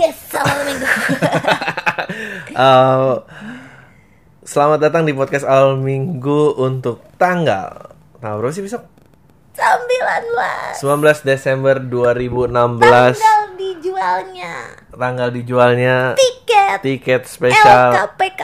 podcast awal minggu. Eh, selamat datang di podcast awal minggu untuk tanggal tanggal berapa sih besok? 19 19 Desember 2016 tanggal dijualnya tanggal dijualnya tiket tiket spesial LKPK.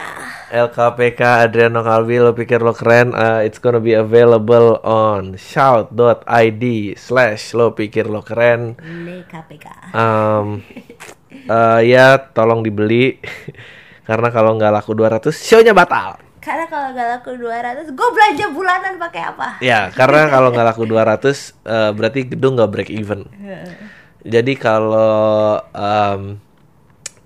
LKPK Adriano Calvi lo pikir lo keren uh, it's gonna be available on shout.id slash lo pikir lo keren LKPK. um, uh, ya tolong dibeli. Karena kalau nggak laku 200 show-nya batal. Karena kalau gak laku 200, gue belanja bulanan pakai apa? ya karena kalau nggak laku 200 uh, berarti gedung nggak break even. Jadi kalau um,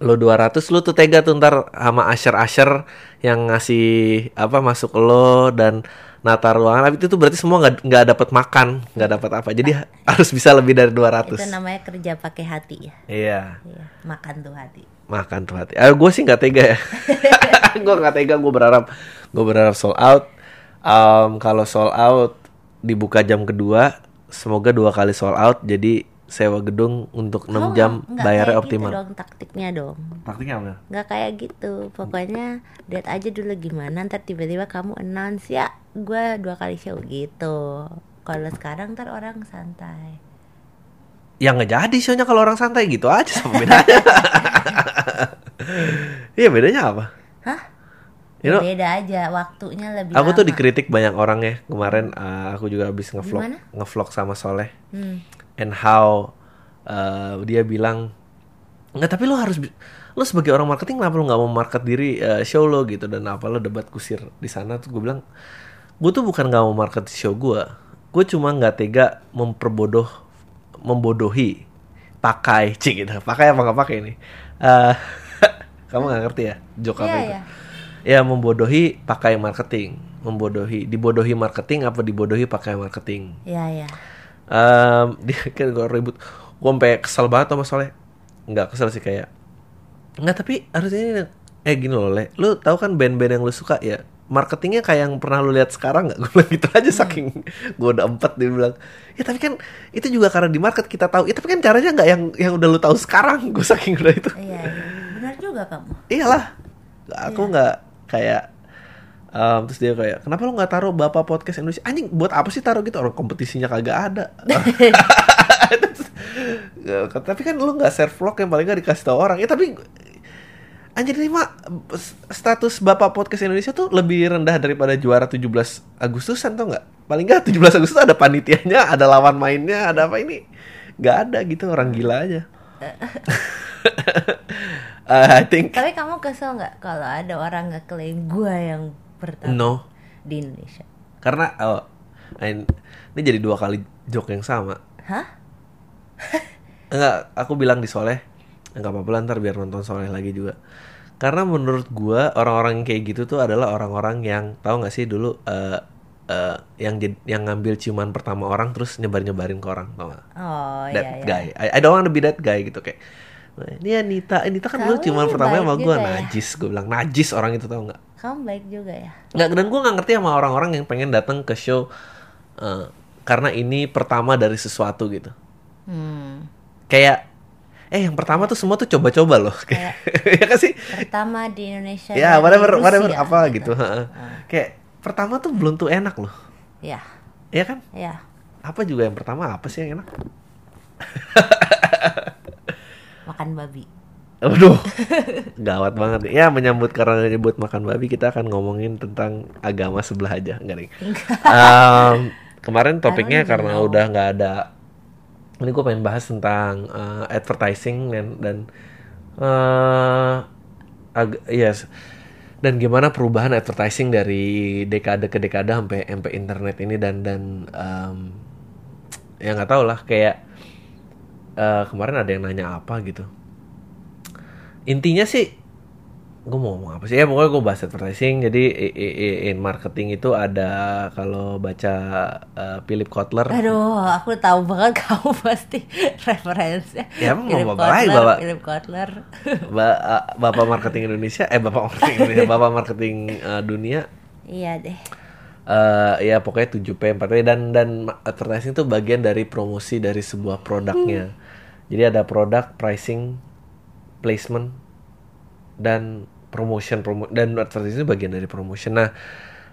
lo 200 lo tuh tega tuh ntar sama asher-asher yang ngasih apa masuk lo dan nata ruangan tapi itu tuh berarti semua nggak nggak dapat makan nggak dapat apa jadi harus bisa lebih dari 200 Itu namanya kerja pakai hati ya. iya Iya, makan tuh hati. makan tuh hati. Ah, gue sih nggak tega ya. gue nggak tega. Gue berharap gue berharap sold out. Um, kalau sold out dibuka jam kedua, semoga dua kali sold out. Jadi sewa gedung untuk 6 Kamu jam nggak- nggak bayarnya kayak optimal. Gitu dong taktiknya dong. Taktiknya apa? Nggak kayak gitu. Pokoknya lihat aja dulu gimana. Ntar tiba-tiba kamu announce ya, gue dua kali show gitu. Kalau sekarang ntar orang santai. Ya nggak jadi shownya kalau orang santai gitu aja sama bedanya. Iya bedanya apa? Hah? You know, Beda aja, waktunya lebih aku tuh lama. dikritik banyak orang ya kemarin. uh, aku juga habis ngevlog Gimana? ngevlog sama Soleh. Hmm. And how uh, dia bilang nggak tapi lo harus lo sebagai orang marketing kenapa lo nggak mau market diri uh, show lo gitu? Dan apa lo debat kusir di sana. Tuh gue bilang gue tuh bukan nggak mau market show gue gue cuma nggak tega memperbodoh membodohi pakai. Cik gitu. Pakai apa nggak pakai ini? Eh, kamu nggak ngerti ya joke apa Iya, itu? iya. ya membodohi pakai marketing. Membodohi dibodohi marketing apa dibodohi pakai marketing? Iya, iya. Em, dia kan gue ribut gue sampai kesel banget sama Soleh. Nggak kesel sih kayak nggak tapi harusnya ini eh gini loh le. Lu tahu kan band-band yang lu suka ya? Marketingnya kayak yang pernah lu lihat sekarang nggak? Gue bilang gitu aja saking gue udah empat dia bilang ya tapi kan itu juga karena di market kita tahu. Ya tapi kan caranya nggak yang yang udah lu tahu sekarang? Gue saking udah itu. Iya, iya. Benar juga kamu. iyalah. Aku nggak kayak em, terus dia kayak kenapa lo nggak taruh bapak podcast Indonesia? Anjing buat apa sih taruh gitu? Orang kompetisinya kagak ada. Ya, tapi kan lu nggak share vlog yang paling nggak dikasih tahu orang. Ya tapi anjir ini mah status bapak podcast Indonesia tuh lebih rendah daripada juara 17 Agustusan tau nggak? Paling nggak 17 Agustus ada panitianya ada lawan mainnya ada apa ini? Nggak ada gitu orang gila aja. Uh, I think Tapi kamu kesel nggak kalau ada orang ngeklaim gua yang pertama no di Indonesia? karena oh, ini jadi dua kali joke yang sama Hah? enggak aku bilang di Soleh enggak apa-apa lah, ntar biar nonton Soleh lagi juga karena menurut gua orang-orang kayak gitu tuh adalah orang-orang yang tahu nggak sih dulu eh eh, yang yang ngambil ciuman pertama orang terus nyebar-nyebarin ke orang tau gak? Oh that iya iya. guy I, I don't wanna be that guy gitu kayak ini Anita Anita kan dulu ciuman pertama sama gua juga ya. najis gue bilang najis orang itu tau nggak Kamu baik juga ya. nggak dan gue nggak ngerti sama orang-orang yang pengen datang ke show eh, karena ini pertama dari sesuatu gitu Hmm. kayak eh yang pertama tuh semua tuh coba-coba loh Kayak- ya kan sih Pertama di Indonesia. ya whatever Rusia, whatever apa gitu, heeh. Ah. kayak pertama tuh belum tuh enak loh Ya, ya kan ya. apa juga yang pertama apa sih yang enak Makan babi. Aduh, gawat banget. Ya menyambut karena nyebut makan babi kita akan ngomongin tentang agama sebelah aja, enggak nih? Em, kemarin topiknya karena know. udah nggak ada. Ini gue pengen bahas tentang eh, advertising dan dan eh ag- yes dan gimana perubahan advertising dari dekade ke dekade sampai sampai internet ini dan dan em, ya nggak tahu lah kayak eh, kemarin ada yang nanya apa gitu intinya sih gue mau ngomong apa sih ya pokoknya gue bahas advertising jadi in marketing itu ada kalau baca uh, Philip Kotler Aduh, aku tahu banget kamu pasti referensinya. Ya, emang Philip mau bapak lagi, Kotler, bapak. Philip Kotler. ba- uh, bapak marketing Indonesia eh bapak marketing Indonesia bapak marketing uh, dunia iya deh. eh ya pokoknya 7P 4P dan dan advertising itu bagian dari promosi dari sebuah produknya. Jadi ada produk pricing placement dan promotion promo dan advertising bagian dari promotion. Nah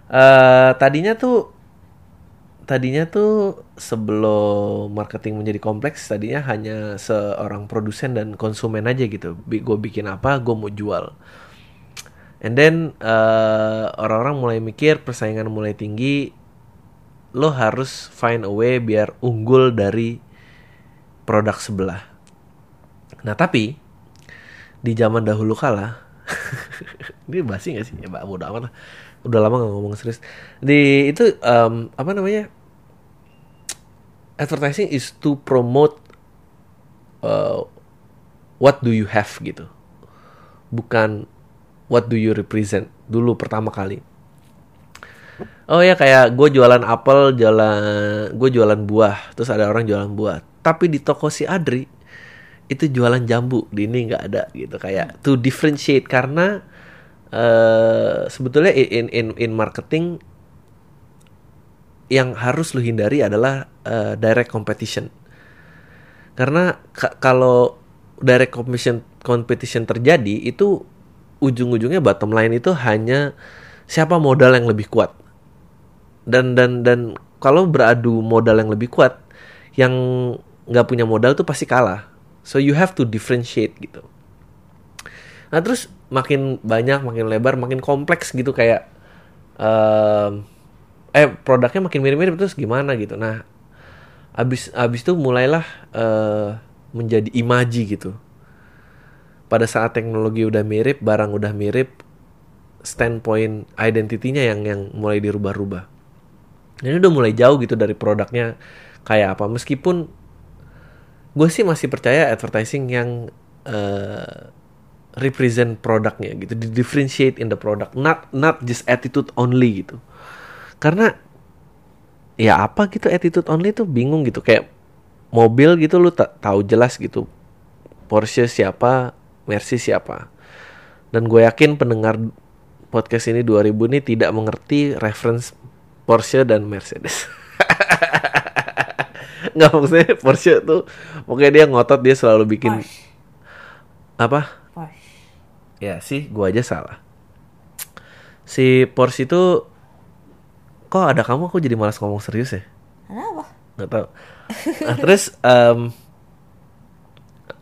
eh, tadinya tuh tadinya tuh sebelum marketing menjadi kompleks tadinya hanya seorang produsen dan konsumen aja gitu. Gue bikin apa gue mau jual. And then eh, orang-orang mulai mikir persaingan mulai tinggi lo harus find a way biar unggul dari produk sebelah. Nah tapi di zaman dahulu kala. Ini basi gak sih? Ya mbak amat lah. Udah lama gak ngomong serius. Di itu em, apa namanya? Advertising is to promote uh, what do you have gitu. Bukan what do you represent. Dulu pertama kali. Oh ya kayak gue jualan apel jualan gue jualan buah. Terus ada orang jualan buah. Tapi di toko si Adri itu jualan jambu di ini nggak ada gitu. Kayak to differentiate karena eh sebetulnya in in in marketing yang harus lu hindari adalah eh, direct competition. Karena ka- kalau direct competition competition terjadi itu ujung-ujungnya bottom line itu hanya siapa modal yang lebih kuat. Dan dan dan kalau beradu modal yang lebih kuat yang nggak punya modal tuh pasti kalah so you have to differentiate gitu. Nah terus makin banyak makin lebar makin kompleks gitu kayak em, eh produknya makin mirip-mirip terus gimana gitu. Nah abis abis itu mulailah eh, menjadi imaji gitu. Pada saat teknologi udah mirip barang udah mirip standpoint identitinya yang yang mulai dirubah-rubah. Ini udah mulai jauh gitu dari produknya kayak apa. Meskipun gue sih masih percaya advertising yang eh, represent produknya gitu di differentiate in the product not not just attitude only gitu. Karena ya apa gitu attitude only tuh bingung gitu kayak mobil gitu lu tahu jelas gitu Porsche siapa Mercy siapa. Dan gue yakin pendengar podcast ini 2000 ini tidak mengerti reference Porsche dan Mercedes nggak maksudnya Porsche tuh pokoknya dia ngotot dia selalu bikin Porsche. apa? Porsche. ya sih gua aja salah. Si Porsche itu kok ada kamu? Aku jadi malas ngomong serius ya? Kenapa? nggak tahu. Nah, terus em,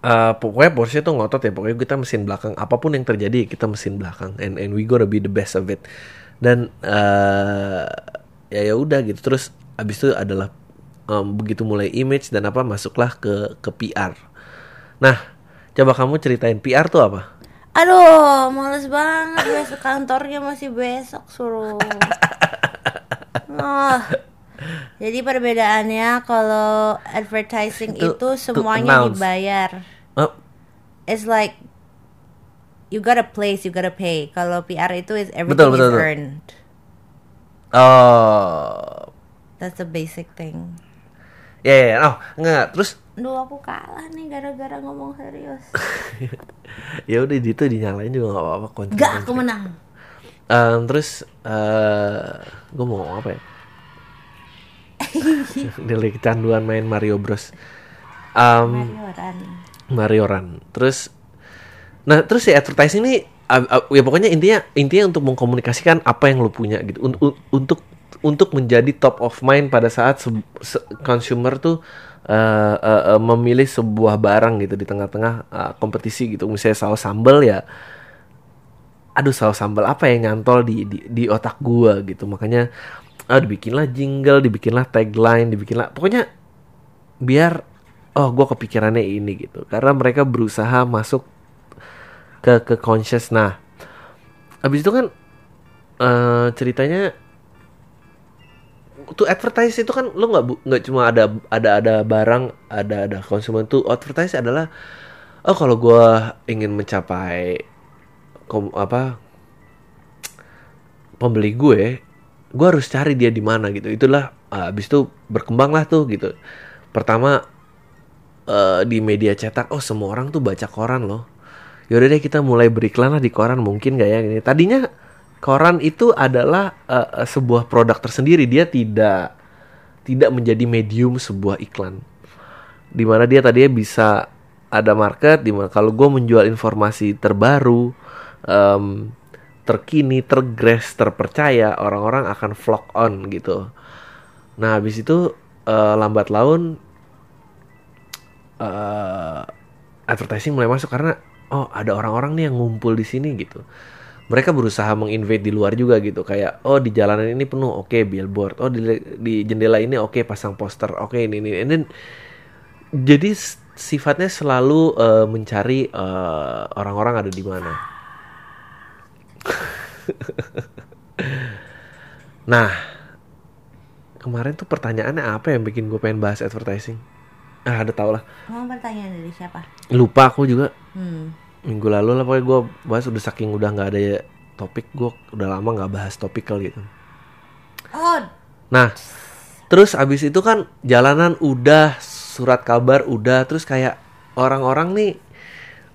eh, pokoknya Porsche tuh ngotot ya. Pokoknya kita mesin belakang apa pun yang terjadi kita mesin belakang. And and we gotta be the best of it. Dan eh ya ya udah gitu. Terus abis itu adalah em, begitu mulai image dan apa masuklah ke ke PR nah coba kamu ceritain PR tuh apa Aduh, males banget besok kantornya masih besok suruh. Ah. Jadi perbedaannya kalau advertising Itu- itu, to semuanya dibayar. oh, It's like you gotta place, you gotta pay. Kalau PR itu is Betul, everything betul, is betul. earned. oh That's the basic thing. Ya ya ya. oh enggak terus Duh aku kalah nih gara-gara ngomong serius. ya udah itu dinyalain juga nggak apa-apa konten Gak, aku menang. Em, terus eh gue mau ngomong apa ya? Dari kecanduan main Mario Bros. Em, Mario Ran. Mario Run. Terus, nah terus si advertising ini, a- a- ya pokoknya intinya intinya untuk mengkomunikasikan apa yang lo punya gitu, Un- un- untuk untuk menjadi top of mind pada saat se- se- consumer tuh eh, eh, eh, memilih sebuah barang gitu di tengah-tengah eh, kompetisi gitu. Misalnya saus sambal ya, aduh saus sambal apa yang nyantol di di, di otak gua gitu. Makanya ah, dibikinlah jingle, dibikinlah tagline, dibikinlah pokoknya biar oh gue kepikirannya ini gitu karena mereka berusaha masuk ke ke conscious nah habis itu kan eh, ceritanya to advertise itu kan lo nggak nggak cuma ada ada ada barang ada ada konsumen tuh advertise adalah oh kalau gue ingin mencapai kom, apa pembeli gue gue harus cari dia di mana gitu. Itulah ah, habis itu berkembang lah tuh gitu. Pertama eh, di media cetak oh semua orang tuh baca koran loh. Yaudah deh kita mulai beriklan lah di koran mungkin gak ya? Ini tadinya koran itu adalah eh, sebuah produk tersendiri dia tidak tidak menjadi medium sebuah iklan di mana dia tadinya bisa ada market di mana kalau gue menjual informasi terbaru, em, terkini, tergres, terpercaya, orang-orang akan flock on gitu. Nah, habis itu eh, lambat laun eh, advertising mulai masuk karena oh ada orang-orang nih yang ngumpul di sini gitu. Mereka berusaha menginvade di luar juga gitu kayak oh di jalanan ini penuh oke billboard oh di, di jendela ini oke pasang poster oke ini ini and then jadi sifatnya selalu eh, mencari eh, orang-orang ada di mana. nah, kemarin tuh pertanyaannya apa yang bikin gue pengen bahas advertising? Ah, ada tau lah. Mau pertanyaan dari siapa? Lupa aku juga Hmm. Minggu lalu lah pokoknya gue bahas udah saking udah nggak ada ya topik gue udah lama nggak bahas topikal gitu. Oh, Nah, terus abis itu kan jalanan udah, surat kabar udah, terus kayak orang-orang nih,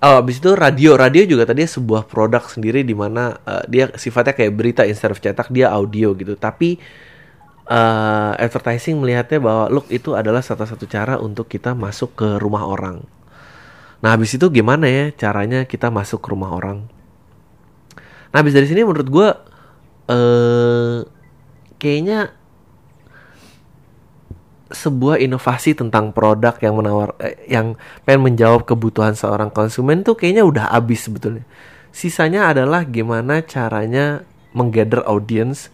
oh abis itu radio, radio juga tadi sebuah produk sendiri di mana eh, dia sifatnya kayak berita instead of cetak dia audio gitu, tapi eh, advertising melihatnya bahwa look itu adalah satu-satu cara untuk kita masuk ke rumah orang. Nah habis itu gimana ya caranya kita masuk ke rumah orang? Nah habis dari sini menurut gue eh kayaknya sebuah inovasi tentang produk yang menawar eh, yang pengen menjawab kebutuhan seorang konsumen tuh kayaknya udah habis sebetulnya. Sisanya adalah gimana caranya menggather audience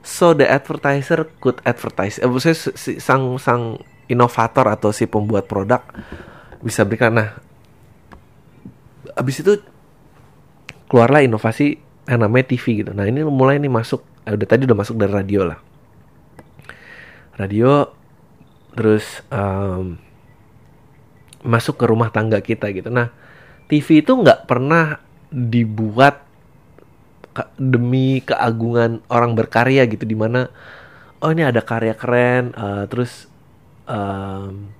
so the advertiser could advertise. Eh, si- sang sang inovator atau si pembuat produk bisa berikan. Nah, abis itu keluarlah inovasi yang namanya TV gitu. Nah ini mulai nih masuk, eh, udah tadi udah masuk dari radio lah. Radio, terus em, masuk ke rumah tangga kita gitu. Nah TV itu nggak pernah dibuat demi keagungan orang berkarya gitu, di mana oh ini ada karya keren, eh, terus em,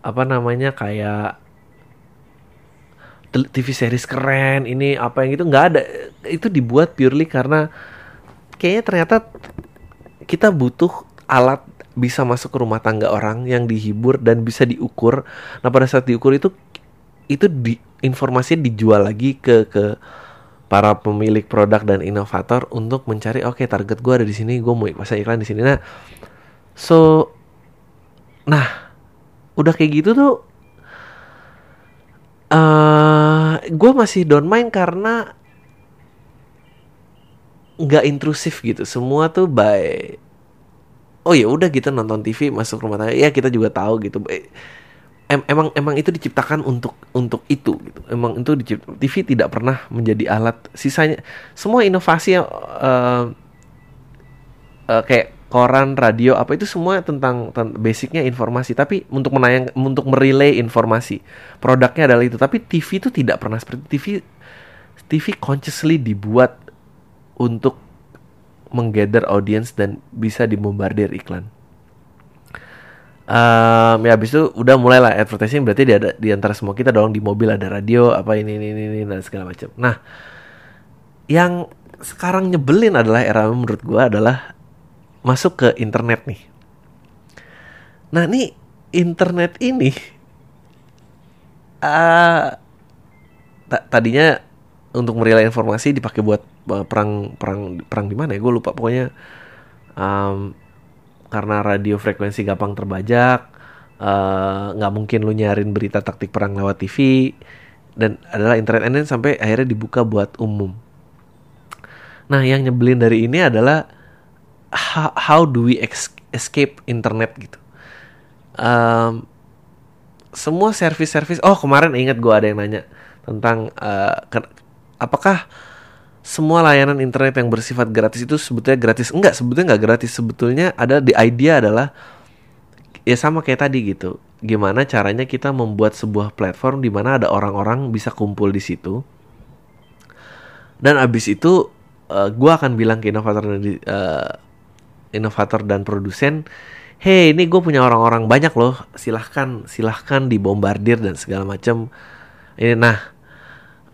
apa namanya kayak TV series keren ini apa yang itu nggak ada. Itu dibuat purely karena kayaknya ternyata kita butuh alat bisa masuk ke rumah tangga orang yang dihibur dan bisa diukur. Nah pada saat diukur itu itu di informasinya dijual lagi ke ke para pemilik produk dan inovator untuk mencari oke target gue ada di sini gue mau pasang iklan di sini. Nah so nah udah kayak gitu tuh eh gue masih don't mind karena nggak intrusif gitu. Semua tuh by oh ya udah kita nonton TV masuk rumah tangga ya kita juga tahu gitu. Em- emang emang itu diciptakan untuk untuk itu gitu. Emang itu dicipt- TV tidak pernah menjadi alat. Sisanya semua inovasi yang eh, eh, kayak koran radio apa itu semua tentang, tentang basicnya informasi. Tapi untuk menayang untuk merelay informasi produknya adalah itu. Tapi TV itu tidak pernah seperti TV TV consciously dibuat untuk menggather audience dan bisa dibombardir iklan. Em, ya habis itu udah mulai lah advertising. Berarti di, ada, di antara semua kita dong di mobil ada radio apa ini ini ini, ini dan segala macam. Nah, yang sekarang nyebelin adalah era menurut gua adalah masuk ke internet nih. Nah, nih internet ini ta- tadinya untuk merelay informasi dipakai buat uh, perang perang perang di mana ya? Gue lupa pokoknya. Um, karena radio frekuensi gampang terbajak uh, nggak mungkin lu nyarin berita taktik perang lewat TV dan adalah internet and sampai akhirnya dibuka buat umum. Nah yang nyebelin dari ini adalah how, how do we escape internet gitu? Um, semua service-service oh kemarin ingat gue ada yang nanya tentang uh, ke- apakah semua layanan internet yang bersifat gratis itu sebetulnya gratis? Enggak sebetulnya nggak gratis. Sebetulnya ada the idea adalah ya sama kayak tadi gitu gimana caranya kita membuat sebuah platform di mana ada orang-orang bisa kumpul di situ. Dan abis itu uh, gue akan bilang ke inovator uh, inovator dan produsen hey ini gue punya orang-orang banyak loh silahkan silahkan dibombardir dan segala macam ini nah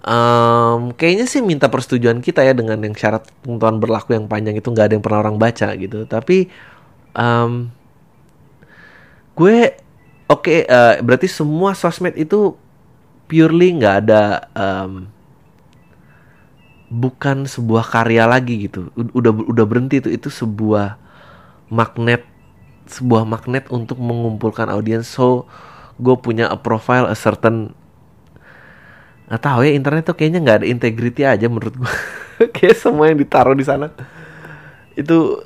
em, kayaknya sih minta persetujuan kita ya dengan yang syarat ketentuan berlaku yang panjang itu nggak ada yang pernah orang baca gitu tapi em, gue Oke, eh, berarti semua sosmed itu purely nggak ada em, bukan sebuah karya lagi gitu. Udah udah berhenti itu itu sebuah magnet sebuah magnet untuk mengumpulkan audiens. So, gue punya a profile a certain nggak tahu ya internet tuh kayaknya nggak ada integrity aja menurut gue. Kayak semua yang ditaruh di sana itu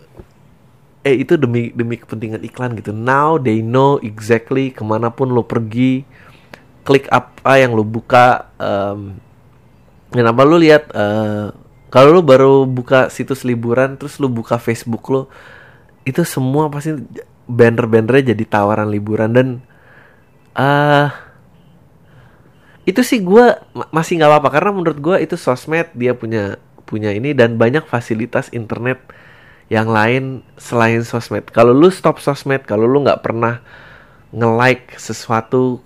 eh itu demi demi kepentingan iklan gitu. Now they know exactly ke mana pun lo pergi, klik apa yang lo buka. em, dan apa lo lihat eh, kalau lo baru buka situs liburan terus lo buka Facebook lo itu semua pasti banner-bannernya jadi tawaran liburan dan eh itu sih gue masih nggak apa-apa karena menurut gue itu sosmed dia punya punya ini dan banyak fasilitas internet yang lain selain sosmed. Kalau lu stop sosmed, kalau lu nggak pernah nge-like sesuatu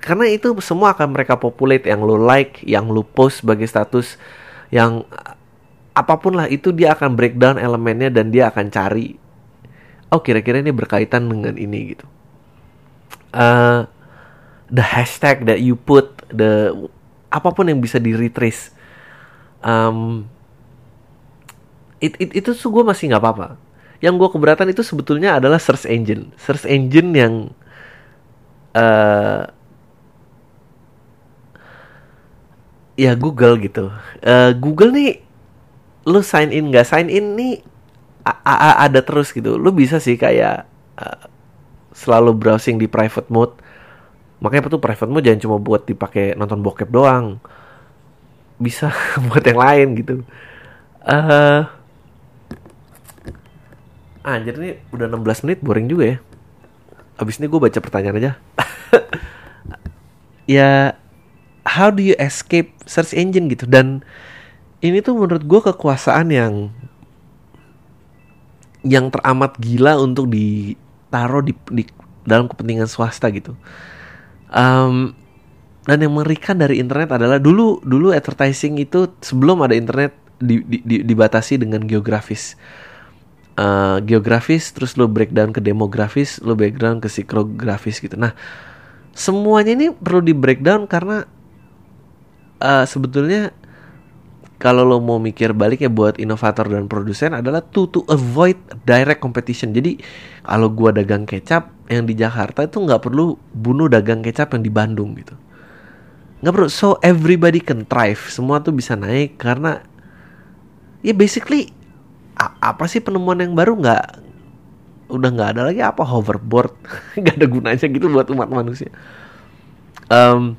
karena itu semua akan mereka populate yang lu like, yang lu post sebagai status, yang apa pun lah itu dia akan breakdown elemennya dan dia akan cari oh kira-kira ini berkaitan dengan ini gitu. Eh, the hashtag that you put, the apa pun yang bisa di retrace. Um, it, it, itu tuh gue masih nggak apa-apa. Yang gue keberatan itu sebetulnya adalah search engine, search engine yang eh ya Google gitu. Eh, Google nih, lu sign in nggak sign in nih ada terus gitu. Lu bisa sih kayak eh, selalu browsing di private mode. Makanya tuh private mode jangan cuma buat dipakai nonton bokep doang. Bisa buat yang lain gitu. Eh Anjir nih udah 16 menit boring juga ya. Abis ini gue baca pertanyaan aja. ya how do you escape search engine gitu dan ini tuh menurut gue kekuasaan yang yang teramat gila untuk ditaruh di, di dalam kepentingan swasta gitu. Em, dan yang mengerikan dari internet adalah dulu dulu advertising itu sebelum ada internet di- di- di- dibatasi dengan geografis. Eh, geografis terus lo breakdown ke demografis, lo breakdown ke psikografis gitu. Nah, semuanya ini perlu di breakdown karena eh, sebetulnya kalau lo mau mikir balik ya buat inovator dan produsen adalah to to avoid direct competition. Jadi kalau gua dagang kecap yang di Jakarta itu nggak perlu bunuh dagang kecap yang di Bandung gitu. Nggak perlu. So everybody can thrive. Semua tuh bisa naik karena ya basically apa sih penemuan yang baru nggak udah nggak ada lagi apa hoverboard nggak ada gunanya gitu buat umat manusia. Em,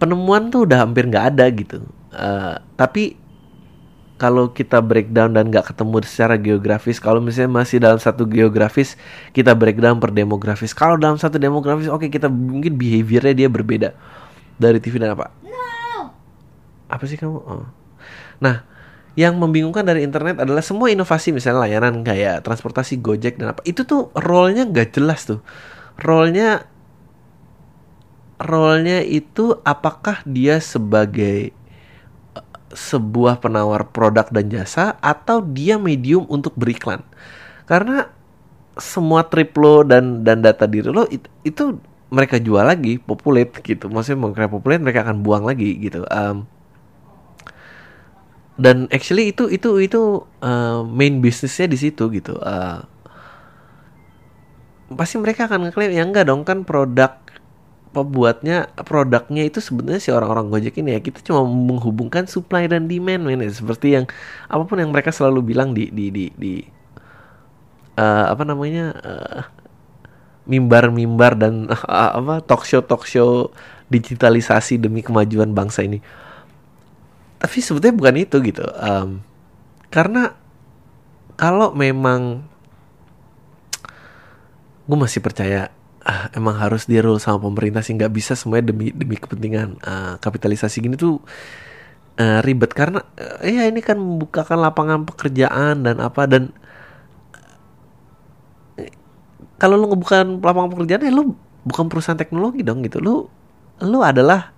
penemuan tuh udah hampir nggak ada gitu. Eh, tapi kalau kita breakdown dan nggak ketemu secara geografis, kalau misalnya masih dalam satu geografis, kita breakdown per demografis. Kalau dalam satu demografis, oke kita mungkin behaviornya dia berbeda dari TV dan apa? Apa sih kamu? Oh. Nah, yang membingungkan dari internet adalah semua inovasi misalnya layanan kayak transportasi Gojek dan apa itu tuh role-nya nggak jelas tuh. Role-nya role-nya itu apakah dia sebagai sebuah penawar produk dan jasa atau dia medium untuk beriklan. Karena semua trip lo dan dan data diri lo it- itu, mereka jual lagi populate gitu. Maksudnya mereka populate mereka akan buang lagi gitu. Em, dan actually itu itu itu eh, main bisnisnya di situ gitu. Eh, pasti mereka akan ngeklaim ya enggak dong kan produk pembuatnya produknya itu sebenarnya si orang-orang Gojek ini ya. Kita cuma menghubungkan supply dan demand men seperti yang apa pun yang mereka selalu bilang di di di, di eh, apa namanya eh, mimbar-mimbar dan eh, apa talk show talk show digitalisasi demi kemajuan bangsa ini. Tapi sebetulnya bukan itu gitu. Em, karena kalau memang gue masih percaya ah, emang harus di rule sama pemerintah sih. Nggak bisa semuanya demi demi kepentingan. Ah, kapitalisasi gini tuh eh, ribet karena eh, ya ini kan membukakan lapangan pekerjaan dan apa dan eh, kalau lu ngebuka lapangan pekerjaan ya lu bukan perusahaan teknologi dong gitu. Lu lu adalah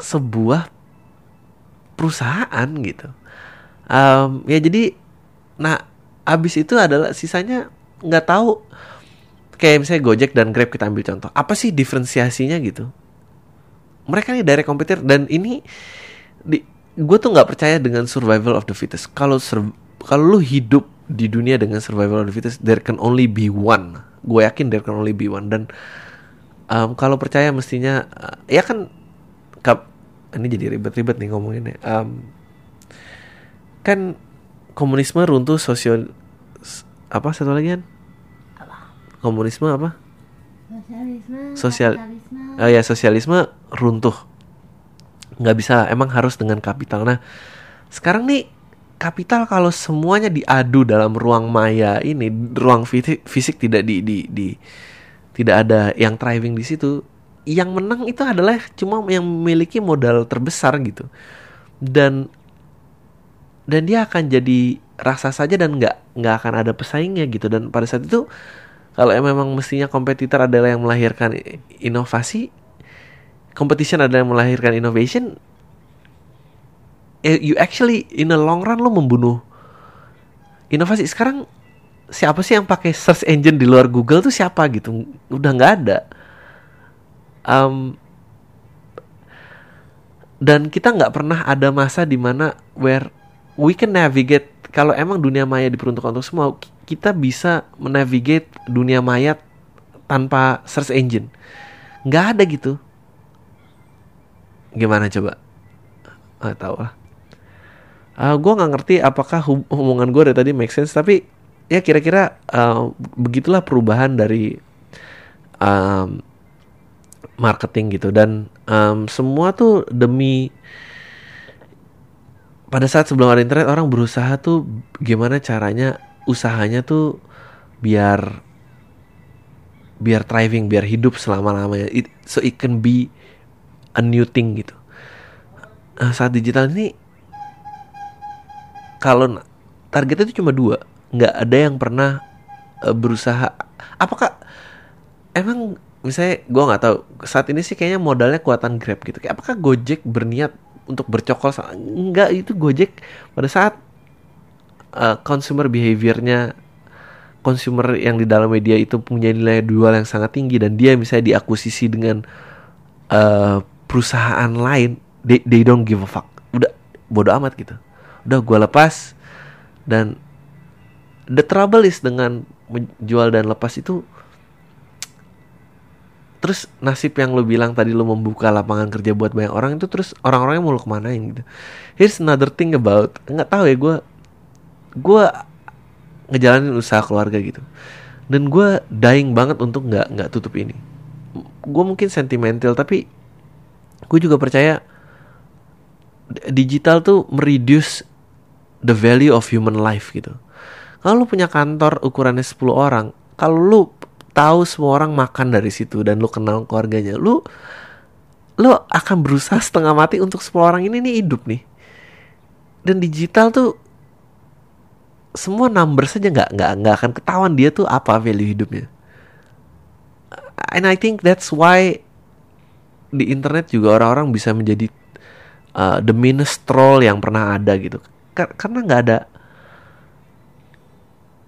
sebuah perusahaan gitu. Em, ya jadi nah abis itu adalah sisanya nggak tahu kayak misalnya Gojek dan Grab kita ambil contoh. Apa sih diferensiasinya gitu? Mereka nih direct competitor dan ini di gue tuh nggak percaya dengan survival of the fittest. Kalau kalau lu hidup di dunia dengan survival of the fittest there can only be one. Gue yakin there can only be one. Dan um, kalau percaya mestinya uh, ya kan kap, ini jadi ribet-ribet nih ngomonginnya. Um, kan komunisme runtuh sosial apa satu lagi kan komunisme apa? Sosialisme sosial oh ya sosialisme runtuh. Nggak bisa emang harus dengan kapital. Nah sekarang nih kapital kalau semuanya diadu dalam ruang maya ini ruang fisik, fisik tidak di, di, di tidak ada yang thriving di situ yang menang itu adalah cuma yang memiliki modal terbesar gitu. Dan dan dia akan jadi rasa saja dan nggak nggak akan ada pesaingnya gitu. Dan pada saat itu kalau memang mestinya kompetitor adalah yang melahirkan inovasi competition adalah yang melahirkan innovation eh, you actually in the long run lo membunuh. Inovasi sekarang siapa sih yang pakai search engine di luar Google tuh siapa gitu? Udah nggak ada. Um, dan kita nggak pernah ada masa di mana where we can navigate kalau emang dunia maya diperuntukkan untuk semua kita bisa menavigate dunia maya tanpa search engine. Nggak ada gitu. Gimana coba? Nggak tahu lah. Uh, gue nggak ngerti apakah hubungan gue dari tadi make sense tapi ya kira-kira uh, begitulah perubahan dari um, marketing gitu. Dan um, semua tuh demi pada saat sebelum ada internet orang berusaha tuh gimana caranya usahanya tuh biar biar thriving biar hidup selama lamanya it, so it can be a new thing gitu. Nah, saat digital ini kalau targetnya itu cuma dua. Nggak ada yang pernah uh, berusaha. Apakah emang misalnya gue nggak tahu. Saat ini sih kayaknya modalnya kuatan grab gitu. Kayak apakah gojek berniat untuk bercokol enggak itu gojek pada saat uh, consumer behaviornya consumer yang di dalam media itu punya nilai jual yang sangat tinggi dan dia misalnya diakuisisi dengan uh, perusahaan lain they, they don't give a fuck. Udah bodo amat gitu. Udah gue lepas dan the trouble is dengan menjual dan lepas itu terus nasib yang lo bilang tadi lo membuka lapangan kerja buat banyak orang itu terus orang-orangnya mau lo kemanain gitu. Here's another thing about nggak tahu ya gue gue ngejalanin usaha keluarga gitu dan gue dying banget untuk nggak nggak tutup ini gue mungkin sentimental tapi gue juga percaya digital tuh mereduce the value of human life gitu. Kalau lu punya kantor ukurannya 10 orang, kalau lu tahu semua orang makan dari situ dan lu kenal keluarganya, lu lu akan berusaha setengah mati untuk 10 orang ini nih hidup nih. Dan digital tuh semua number saja nggak nggak nggak akan ketahuan dia tuh apa value hidupnya. And I think that's why di internet juga orang-orang bisa menjadi uh, the meanest troll yang pernah ada gitu. Kar karena nggak ada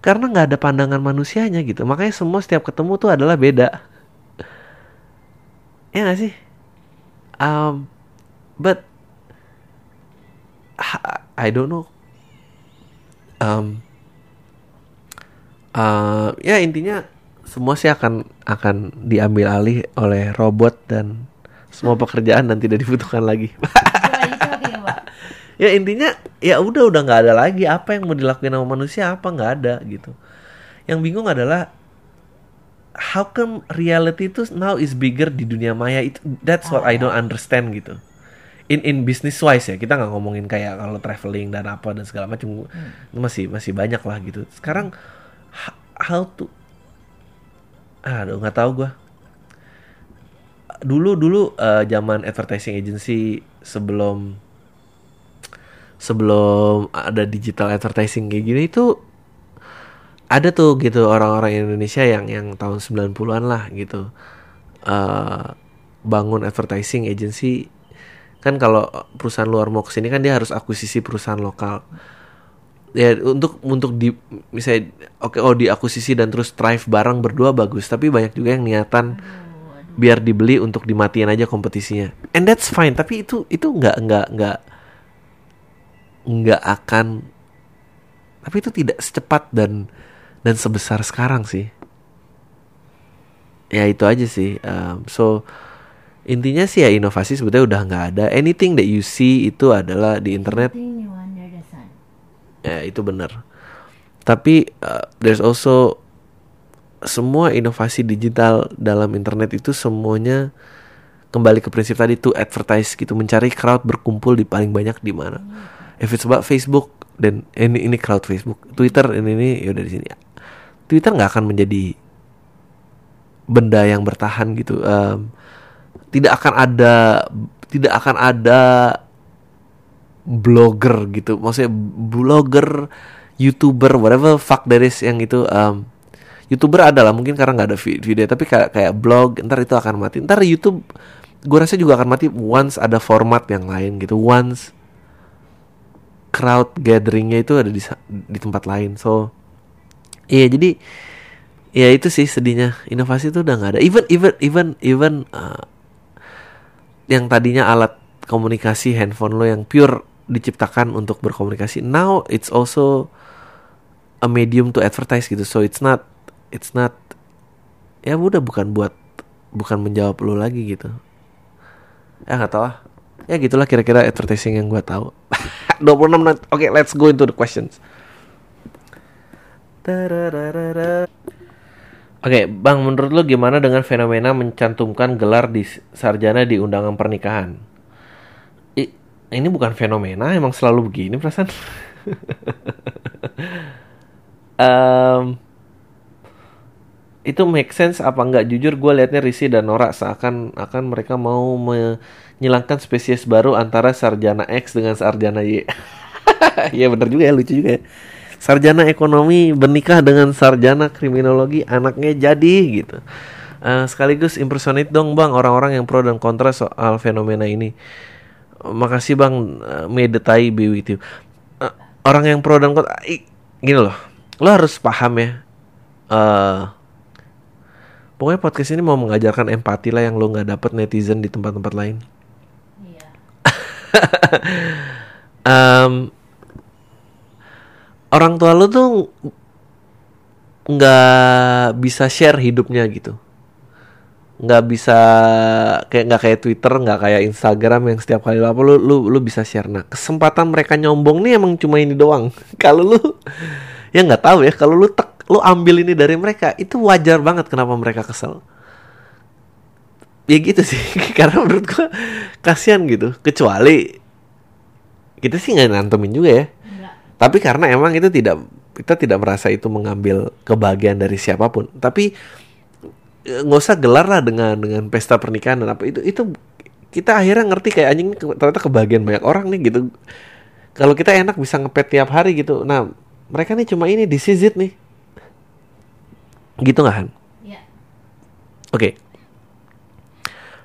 karena nggak ada pandangan manusianya gitu. Makanya semua setiap ketemu tuh adalah beda. Ya gak sih? Um, but I don't know um, uh, ya intinya semua sih akan akan diambil alih oleh robot dan semua pekerjaan dan tidak dibutuhkan lagi. ya intinya ya udah udah nggak ada lagi apa yang mau dilakukan sama manusia apa nggak ada gitu. Yang bingung adalah how come reality itu now is bigger di dunia maya itu that's what I don't understand gitu. In in business wise ya kita nggak ngomongin kayak kalau traveling dan apa dan segala macam hmm. masih masih banyak lah gitu. Sekarang how to aduh nggak tahu gue dulu dulu uh, zaman advertising agency sebelum sebelum ada digital advertising kayak gini itu ada tuh gitu orang-orang Indonesia yang yang tahun 90-an lah gitu uh, bangun advertising agency kan kalau perusahaan luar mau ke sini kan dia harus akuisisi perusahaan lokal. Ya untuk untuk di misalnya oke oh diakuisisi dan terus thrive bareng berdua bagus. Tapi banyak juga yang niatan biar dibeli untuk dimatiin aja kompetisinya. And that's fine tapi itu itu nggak nggak nggak nggak akan tapi itu tidak secepat dan dan sebesar sekarang sih. Ya itu aja sih um, so intinya sih ya inovasi sebetulnya udah nggak ada. Anything that you see itu adalah di internet. Ya itu benar. Tapi uh, there's also semua inovasi digital dalam internet itu semuanya kembali ke prinsip tadi tuh advertise gitu mencari crowd berkumpul di paling banyak di mana. If it's about Facebook dan ini ini crowd Facebook. Twitter ini ini ya udah di sini. Twitter nggak akan menjadi benda yang bertahan gitu. Em, tidak akan ada tidak akan ada blogger gitu. Maksudnya blogger youtuber whatever fuck there is yang itu um, youtuber adalah mungkin karena nggak ada vi- video tapi kayak kayak blog ntar itu akan mati. Ntar YouTube gue rasa juga akan mati once ada format yang lain gitu. Once crowd gatheringnya itu ada di di tempat lain. So iya jadi ya itu sih sedihnya. Inovasi itu udah nggak ada. Even even even even uh, yang tadinya alat komunikasi handphone lo yang pure diciptakan untuk berkomunikasi now it's also a medium to advertise gitu. So it's not it's not ya udah bukan buat bukan menjawab lo lagi gitu. Ya nggak tahu lah ya gitulah kira-kira advertising yang gua tahu. 26 menit. Oke let's go into the questions Oke, Bang, menurut lo gimana dengan fenomena mencantumkan gelar di sarjana di undangan pernikahan? I- ini bukan fenomena, emang selalu begini perasaan. Em, itu make sense apa nggak? Jujur gue liatnya Risi dan Nora seakan akan mereka mau menyilangkan spesies baru antara sarjana X dengan sarjana Y. Iya bener juga ya, lucu juga ya. Sarjana ekonomi bernikah dengan sarjana kriminologi, anaknya jadi gitu. Eh, sekaligus impersonate dong bang orang-orang yang pro dan kontra soal fenomena ini. Makasih bang, eh, may the tie be with you. Eh, orang yang pro dan kontra, i- gini loh, lo harus paham ya. eh pokoknya podcast ini mau mengajarkan empati lah yang lo nggak dapet netizen di tempat-tempat lain. Iya. Em, orang tua lu tuh nggak bisa share hidupnya gitu. Nggak bisa kayak nggak kayak Twitter nggak kayak Instagram yang setiap kali apa lu lu lu bisa share. Nah kesempatan mereka nyombong nih emang cuma ini doang. Kalau lu ya nggak tahu ya kalau lu tek lu ambil ini dari mereka itu wajar banget kenapa mereka kesel. Ya gitu sih karena menurut gua kasihan gitu. Kecuali kita sih nggak nantemin juga ya. Tapi karena emang itu tidak kita tidak merasa itu mengambil kebahagiaan dari siapa pun tapi eh, nggak usah gelar lah dengan dengan pesta pernikahan dan apa itu itu kita akhirnya ngerti kayak anjing ternyata kebahagiaan banyak orang nih gitu kalau kita enak bisa ngepet tiap hari gitu nah mereka nih cuma ini is it nih gitu nggak Han? Iya. Oke.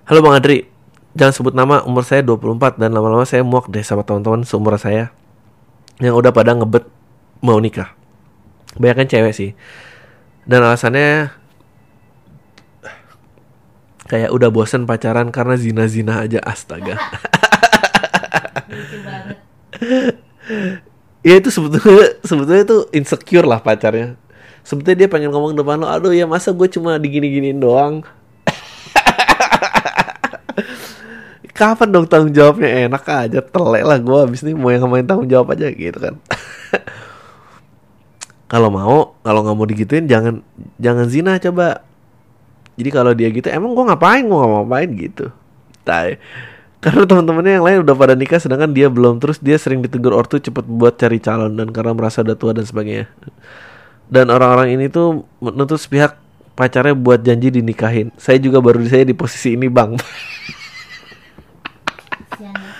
Halo Bang Adri. Jangan sebut nama, umur saya 24 dan lama-lama saya muak deh sama teman-teman seumuran saya yang udah pada ngebet mau nikah. Banyak cewek sih. Dan alasannya kayak udah bosen pacaran karena zina-zina aja astaga. Ya itu sebetulnya sebetulnya itu insecure lah pacarnya. Sebetulnya dia pengen ngomong depan lo, aduh ya masa gue cuma digini-giniin doang. Kapan dong tanggung jawabnya enak aja telek lah gue abis ini mau yang ngomongin tanggung jawab aja gitu kan. kalau mau kalau nggak mau digituin jangan jangan zina coba. Jadi kalau dia gitu emang gue ngapain gue nggak mau ngapain gitu. Tai. Karena teman-temannya yang lain udah pada nikah sedangkan dia belum terus dia sering ditegur ortu cepet buat cari calon dan karena merasa udah tua dan sebagainya. Dan orang-orang ini tuh menuntut pihak pacarnya buat janji dinikahin. Saya juga baru saya di posisi ini bang. Kasihan ya.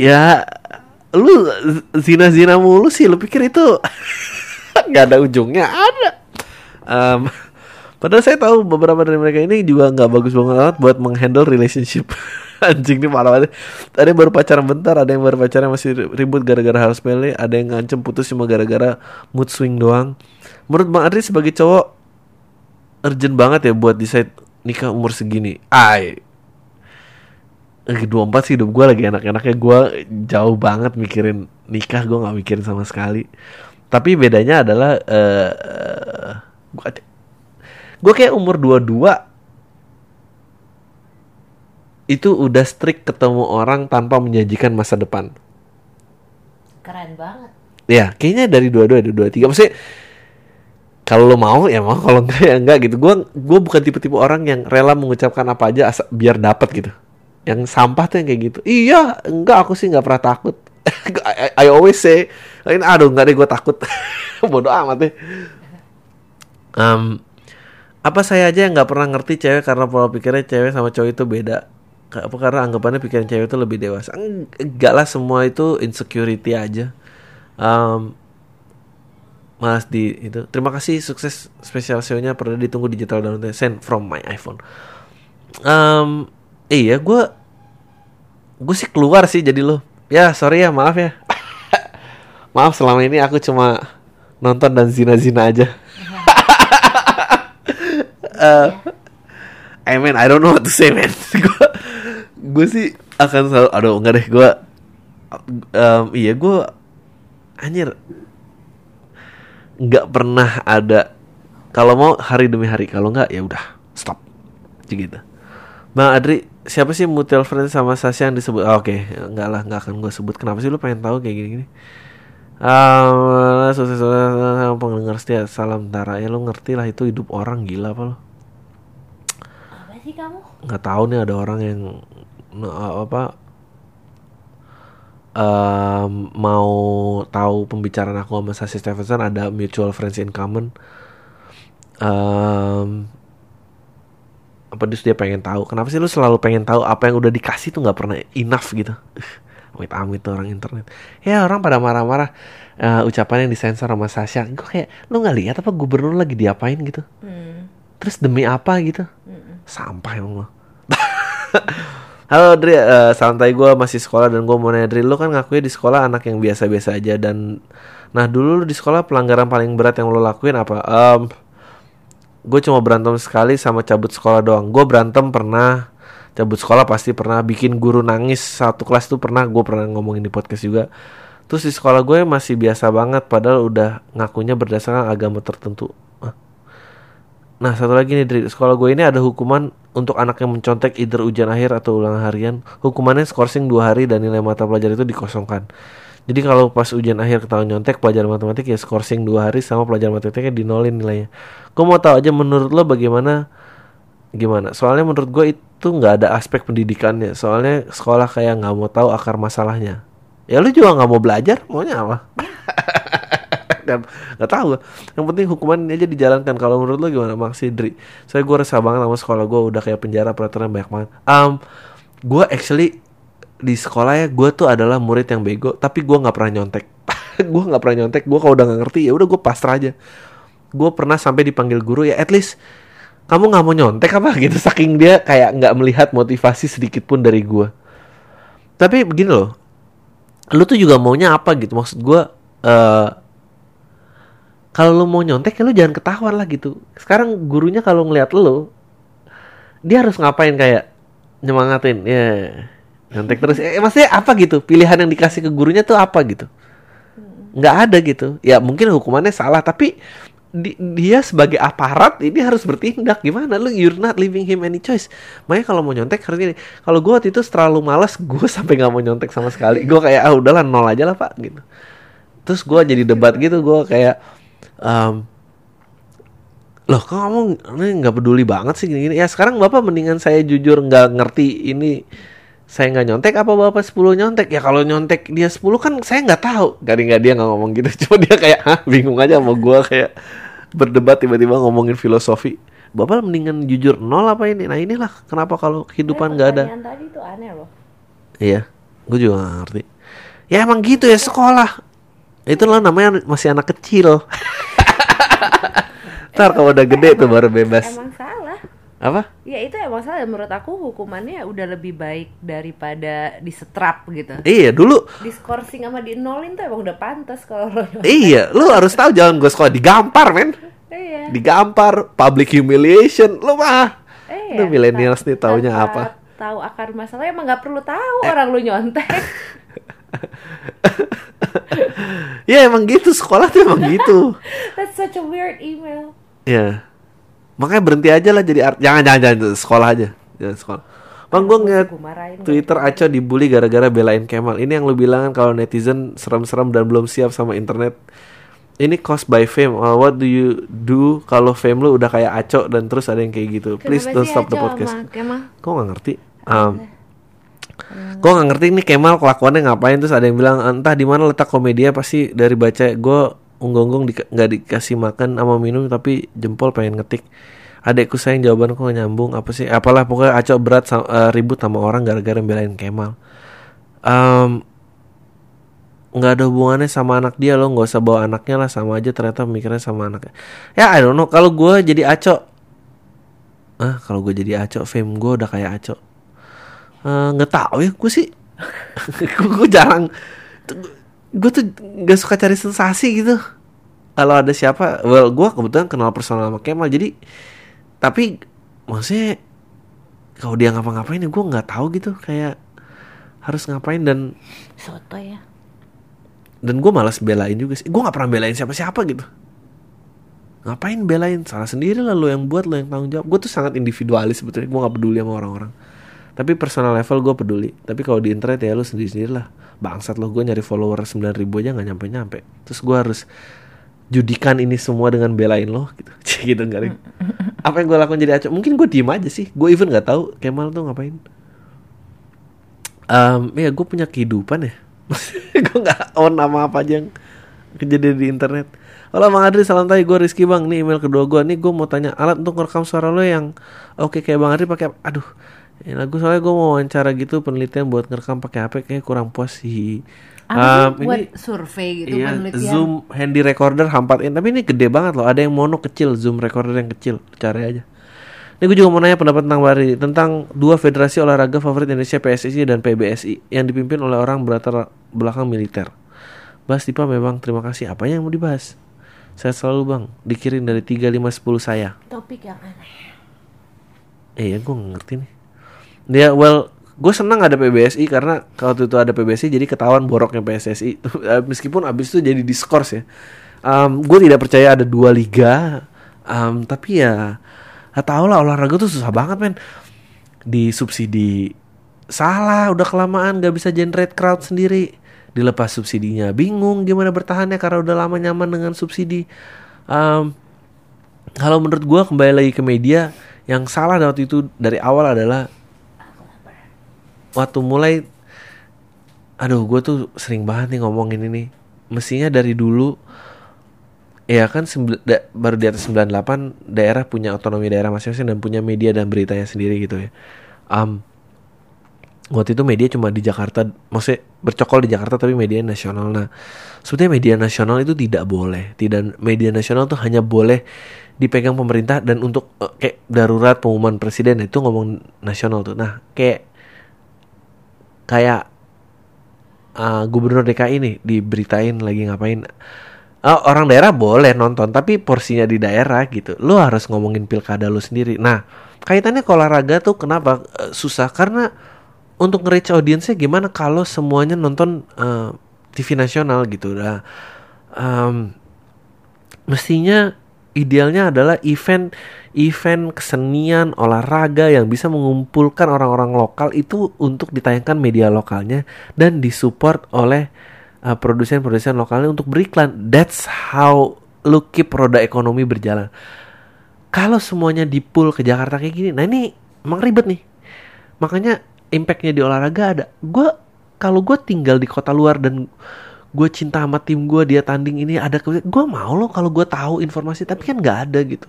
Ya lu zina-zina mulu sih lu pikir itu nggak ada ujungnya ada Em, padahal saya tahu beberapa dari mereka ini juga nggak bagus banget buat menghandle relationship Anjing nih malah ada, ada yang baru pacaran bentar, ada yang baru pacaran masih ribut gara-gara hal sepele, ada yang ngancem putus cuma gara-gara mood swing doang. Menurut Bang Adri sebagai cowok urgent banget ya buat decide nikah umur segini. Ay. Lagi 24 sih hidup gue lagi enak-enaknya gue jauh banget mikirin nikah gue nggak mikirin sama sekali. Tapi bedanya adalah eh gue kayak umur 22 itu udah strict ketemu orang tanpa menjanjikan masa depan. Keren banget. Ya, kayaknya dari dari dua tiga. Maksudnya kalau lo mau ya mau, kalau enggak ya enggak gitu. Gue gue bukan tipe-tipe orang yang rela mengucapkan apa aja biar dapat gitu. Yang sampah tuh yang kayak gitu. Iya, enggak aku sih nggak pernah takut. I, I always say, aduh enggak deh gue takut. Bodoh amat deh. Um, apa saya aja yang nggak pernah ngerti cewek karena pola pikirnya cewek sama cowok itu beda apa karena anggapannya pikiran cewek itu lebih dewasa enggak lah semua itu insecurity aja um, Mas di itu terima kasih sukses spesial show-nya pernah ditunggu digital download send from my iPhone um, iya gue gue sih keluar sih jadi lo ya sorry ya maaf ya. Maaf selama ini aku cuma nonton dan zina-zina aja. Uh, I mean I don't know what to say man. Gue sih akan selalu aduh enggak deh gue um, iya gue anjir. Nggak pernah ada kalau mau hari demi hari kalau nggak ya udah stop. Gitu. Bang Adri siapa sih mutual friend sama Sasha yang disebut? Oh, oke. Okay. nggak lah nggak akan gue sebut. Kenapa sih lu pengen tahu kayak gini gini Um, sukses sama pendengar setia salam Tara ya lo ngerti lah itu hidup orang gila apa lo apa sih kamu? Nggak tahu nih ada orang yang apa um, mau tahu pembicaraan aku sama Sasi Stevenson ada mutual friends in common. Um, apa dia pengen tahu? Kenapa sih lu selalu pengen tahu apa yang udah dikasih tuh nggak pernah enough gitu? Amit amit tuh orang internet. Ya orang pada marah-marah uh, ucapan yang disensor sama Sasha. Gue kayak lu nggak lihat apa gubernur lagi diapain gitu? Hmm. terus demi apa gitu? Hmm. sampah emang lo Halo Dri, uh, santai gue masih sekolah dan gue mau nanya Dri, lu kan ngakuin di sekolah anak yang biasa-biasa aja dan nah dulu lu di sekolah pelanggaran paling berat yang lo lakuin apa? Um, gue cuma berantem sekali sama cabut sekolah doang. Gue berantem pernah, cabut sekolah pasti pernah, bikin guru nangis satu kelas tuh pernah, gue pernah ngomongin di podcast juga. Terus di sekolah gue masih biasa banget, padahal udah ngakunya berdasarkan agama tertentu. Nah satu lagi nih dari sekolah gue ini ada hukuman untuk anak yang mencontek either ujian akhir atau ulangan harian. Hukumannya skorsing dua hari dan nilai mata pelajaran itu dikosongkan. Jadi kalau pas ujian akhir ketahuan nyontek pelajaran matematik ya skorsing dua hari sama pelajaran matematiknya dinolin nilainya. Gue mau tahu aja menurut lo bagaimana gimana? Soalnya menurut gue itu nggak ada aspek pendidikannya. Soalnya sekolah kayak nggak mau tahu akar masalahnya. Ya lu juga nggak mau belajar, maunya apa? kan nggak tahu yang penting hukuman aja dijalankan kalau menurut lo gimana Maksi Dri saya gue resah banget sama sekolah gue udah kayak penjara peraturan banyak banget um, gue actually di sekolah ya gue tuh adalah murid yang bego tapi gue nggak pernah nyontek. Gue nggak pernah nyontek gue kalau udah nggak ngerti ya udah gue pasrah aja. Gue pernah sampai dipanggil guru ya at least kamu nggak mau nyontek apa? Gitu saking dia kayak nggak melihat motivasi sedikit pun dari gue tapi begini loh lu tuh juga maunya apa gitu? Maksud gue uh, kalau lo mau nyontek ya lo jangan ketahuan lah gitu. Sekarang gurunya kalau ngeliat lo dia harus ngapain kayak nyemangatin? Ya nyontek terus. Eh, maksudnya apa gitu? Pilihan yang dikasih ke gurunya tuh apa gitu? Nggak ada gitu. Ya mungkin hukumannya salah tapi di, dia sebagai aparat ini harus bertindak. Gimana? Lu you're not leaving him any choice. Makanya kalau mau nyontek harus ini kalau gue waktu itu terlalu malas gue sampai nggak mau nyontek sama sekali. Gue kayak ah udahlah nol aja lah pak gitu. Terus gue jadi debat gitu gue kayak um, loh kamu ini nggak peduli banget sih gini, gini ya sekarang bapak mendingan saya jujur nggak ngerti ini saya nggak nyontek apa bapak 10 nyontek? Ya kalau nyontek dia 10 kan saya nggak tahu. Gak nggak dia nggak ngomong gitu. Cuma dia kayak Hah, bingung aja sama gue kayak berdebat tiba-tiba ngomongin filosofi. Bapak mendingan jujur nol apa ini? Nah inilah kenapa kalau kehidupan nggak ada. Tadi tuh aneh loh. Iya gue juga gak ngerti. Ya emang gitu ya sekolah. Itu lah namanya masih anak kecil. Ntar kalau udah gede tuh baru bebas. Emang. Apa? Ya itu ya masalah menurut aku hukumannya udah lebih baik daripada disetrap gitu. Iya dulu. Diskorsing sama di nolin tuh emang udah pantas kalau lo Iya, lu harus tahu jangan gue sekolah digampar men. Iya. Digampar, public humiliation, lu mah. Iya. Lu millennials nih taunya apa? Tahu akar masalah emang nggak perlu tahu orang lu nyontek. Ya emang gitu sekolah tuh emang gitu. That's such a weird email. Ya. Makanya berhenti aja lah jadi art. Jangan jangan jangan sekolah aja. Jangan sekolah. Bang gue ngeliat Twitter Aco dibully gara-gara belain Kemal. Ini yang lu bilang kan kalau netizen serem-serem dan belum siap sama internet. Ini cost by fame. Uh, what do you do kalau fame lu udah kayak Aco dan terus ada yang kayak gitu? Please Kenapa don't stop the podcast. Kok nggak ngerti? Um, Gue gak ngerti nih Kemal kelakuannya ngapain terus ada yang bilang entah di mana letak komedia pasti dari baca gue unggong-unggong di, nggak dikasih makan sama minum tapi jempol pengen ngetik. Adekku sayang jawaban kok nyambung apa sih? Apalah pokoknya acok berat sa- eh, ribut sama orang gara-gara belain Kemal. Em, nggak ada hubungannya sama anak dia loh nggak usah bawa anaknya lah sama aja ternyata mikirnya sama anaknya ya I don't know kalau gue jadi acok. Ah kalau gue jadi acok fame gue udah kayak acok. Eh, nggak tahu ya gue sih. Gue jarang gue tuh nggak suka cari sensasi gitu. Kalau ada siapa well gue kebetulan kenal personal sama Kemal jadi tapi maksudnya kalau dia ngapa-ngapain ya gue nggak tahu gitu kayak harus ngapain dan Soto ya. dan gue malas belain juga sih. Gue nggak pernah belain siapa-siapa gitu. Ngapain belain? Salah sendiri lah lo yang buat lo yang tanggung jawab. Gue tuh sangat individualis sebetulnya gue nggak peduli sama orang-orang. Tapi personal level gue peduli. Tapi kalau di internet ya lo sendiri sendiri lah bangsat lo gue nyari follower 9000 ribu aja nggak nyampe nyampe terus gue harus judikan ini semua dengan belain lo gitu. Gitu garing apa yang gue lakukan jadi acok? Mungkin gue diem aja sih. Gue even nggak tahu Kemal tuh ngapain. Em, ya gue punya kehidupan ya. Gue nggak on nama apa aja yang kejadian di internet. Halo Bang Adri, salam tay, gue Rizky Bang. Nih email kedua gue, nih gue mau tanya Alat untuk merekam suara lo yang Oke kayak Bang Adri pakai Aduh, ini lagu soalnya gue mau wawancara gitu Penelitian buat ngerekam pakai HP Kayaknya kurang puas sih Apa sih buat survei gitu Iya, penelitian? Zoom handy recorder hampatin Tapi ini gede banget loh Ada yang mono kecil Zoom recorder yang kecil Cari aja Ini gue juga mau nanya pendapat tentang Bari Tentang dua federasi olahraga favorit Indonesia PSSI dan PBSI Yang dipimpin oleh orang berlatar belakang militer Bahas Dipa memang terima kasih Apanya yang mau dibahas? Saya selalu bang Dikirim dari 3, 5, 10 saya Topik yang aneh. Eh ya gue ngerti nih Dia well Gue senang ada PBSI karena kalau itu ada PBSI jadi ketahuan boroknya PSSI Eh, Meskipun abis itu jadi diskors ya. Em, Gue tidak percaya ada dua liga. Em, Tapi ya Gak tau lah olahraga tuh susah banget men. Disubsidi Salah udah kelamaan gak bisa generate crowd sendiri. Dilepas subsidinya Bingung gimana bertahannya karena udah lama nyaman dengan subsidi. Em, kalau menurut gua kembali lagi ke media yang salah waktu itu dari awal adalah waktu mulai aduh gue tuh sering banget nih ngomongin ini. Mestinya dari dulu ya kan da- baru di atas 98 daerah punya otonomi daerah masing-masing dan punya media dan beritanya sendiri gitu ya. Am, waktu itu media cuma di Jakarta maksudnya bercokol di Jakarta tapi media nasional. Nah sebetulnya media nasional itu tidak boleh. Tidak media nasional tuh hanya boleh dipegang pemerintah dan untuk eh, kayak darurat pengumuman presiden itu ngomong nasional tuh. Nah kayak kayak uh, gubernur DKI nih diberitain lagi ngapain. Ah, orang daerah boleh nonton tapi porsinya di daerah gitu. Lu harus ngomongin pilkada lu sendiri. Nah kaitannya ke olahraga tuh kenapa eh, susah? Karena untuk nge-reach audiensnya gimana kalau semuanya nonton eh, TV nasional gitu. Dah Em, mestinya idealnya adalah event event kesenian olahraga yang bisa mengumpulkan orang-orang lokal itu untuk ditayangkan media lokalnya dan disupport oleh uh, produsen-produsen lokalnya untuk beriklan. That's how lu keep roda ekonomi berjalan. Kalau semuanya dipul ke Jakarta kayak gini nah ini emang ribet nih. Makanya impactnya di olahraga ada. Gue kalau gue tinggal di kota luar dan gue cinta sama tim gue dia tanding ini ada gue mau loh kalau gue tahu informasi tapi kan nggak ada gitu.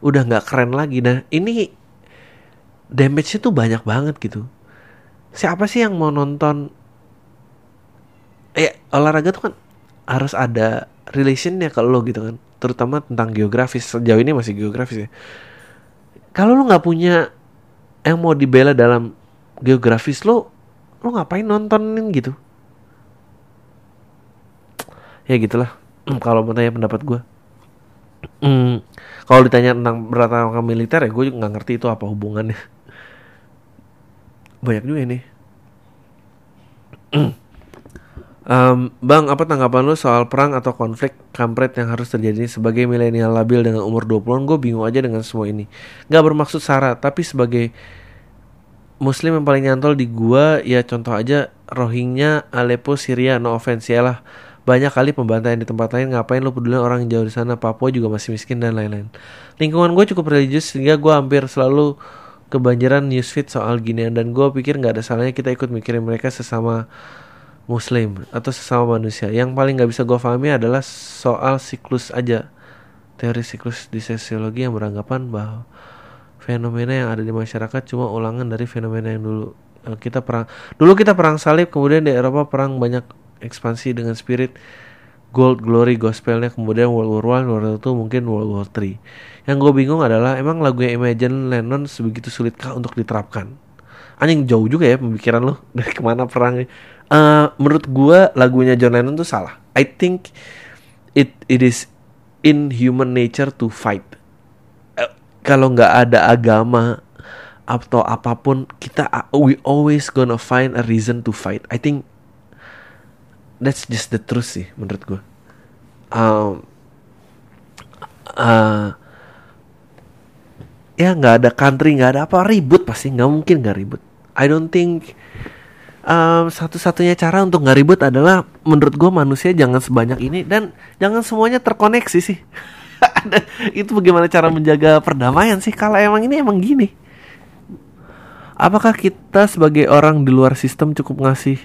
Udah nggak keren lagi. Nah ini damage-nya tuh banyak banget gitu. Siapa sih yang mau nonton? Eh olahraga tuh kan harus ada relationnya ke lo gitu kan. Terutama tentang geografis. Sejauh ini masih geografis ya. Kalau lu nggak punya yang mau dibela dalam geografis lo lo ngapain nontonin gitu ya gitulah kalau mau tanya pendapat gue hmm, kalau ditanya tentang berlatar militer ya gue juga nggak ngerti itu apa hubungannya banyak juga ini Um, bang, apa tanggapan lu soal perang atau konflik kampret yang harus terjadi sebagai milenial labil dengan umur 20-an? Gue bingung aja dengan semua ini. Gak bermaksud sara, tapi sebagai muslim yang paling nyantol di gua ya contoh aja Rohingya, Aleppo, Syria, no offense ya lah. Banyak kali pembantaian di tempat lain, ngapain lu peduli orang jauh di sana, Papua juga masih miskin dan lain-lain. Lingkungan gue cukup religius sehingga gue hampir selalu kebanjiran newsfeed soal ginian dan gue pikir nggak ada salahnya kita ikut mikirin mereka sesama muslim atau sesama manusia. Yang paling nggak bisa gue pahami adalah soal siklus aja. Teori siklus di sosiologi yang beranggapan bahwa fenomena yang ada di masyarakat cuma ulangan dari fenomena yang dulu. Eh, kita perang dulu kita perang salib kemudian di Eropa perang banyak ekspansi dengan spirit gold glory gospelnya kemudian World War One World War Two mungkin World War Three. Yang gue bingung adalah emang lagunya Imagine Lennon sebegitu sulitkah untuk diterapkan? Anjing jauh juga ya pemikiran lo dari ke mana perangnya uh, menurut gue lagunya John Lennon tuh salah. I think it it is in human nature to fight. Uh, kalau nggak ada agama atau apa pun kita we always gonna find a reason to fight. I think that's just the truth sih menurut gue um, uh, ya nggak ada country nggak ada apa ribut pasti nggak mungkin nggak ribut. I don't think um, satu-satunya cara untuk nggak ribut adalah menurut gue manusia jangan sebanyak ini dan jangan semuanya terkoneksi sih. Itu bagaimana cara menjaga perdamaian sih? Kalau emang ini emang gini. Apakah kita sebagai orang di luar sistem cukup ngasih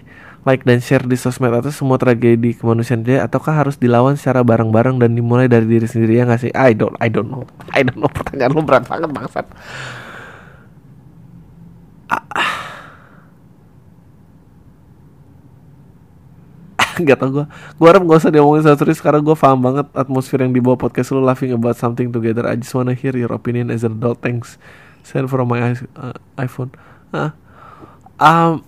like dan share di sosmed atau semua tragedi kemanusiaan dia ataukah harus dilawan secara bareng-bareng dan dimulai dari diri sendiri ya nggak sih? I don't, I don't know, I don't know pertanyaan lu berat banget bangsat. Ah. Gak tau gue Gue harap gak usah diomongin serius Karena gue paham banget atmosfer yang dibawa podcast lu Laughing about something together I just wanna hear your opinion as an adult Thanks Send from my uh, iPhone. Uh, um,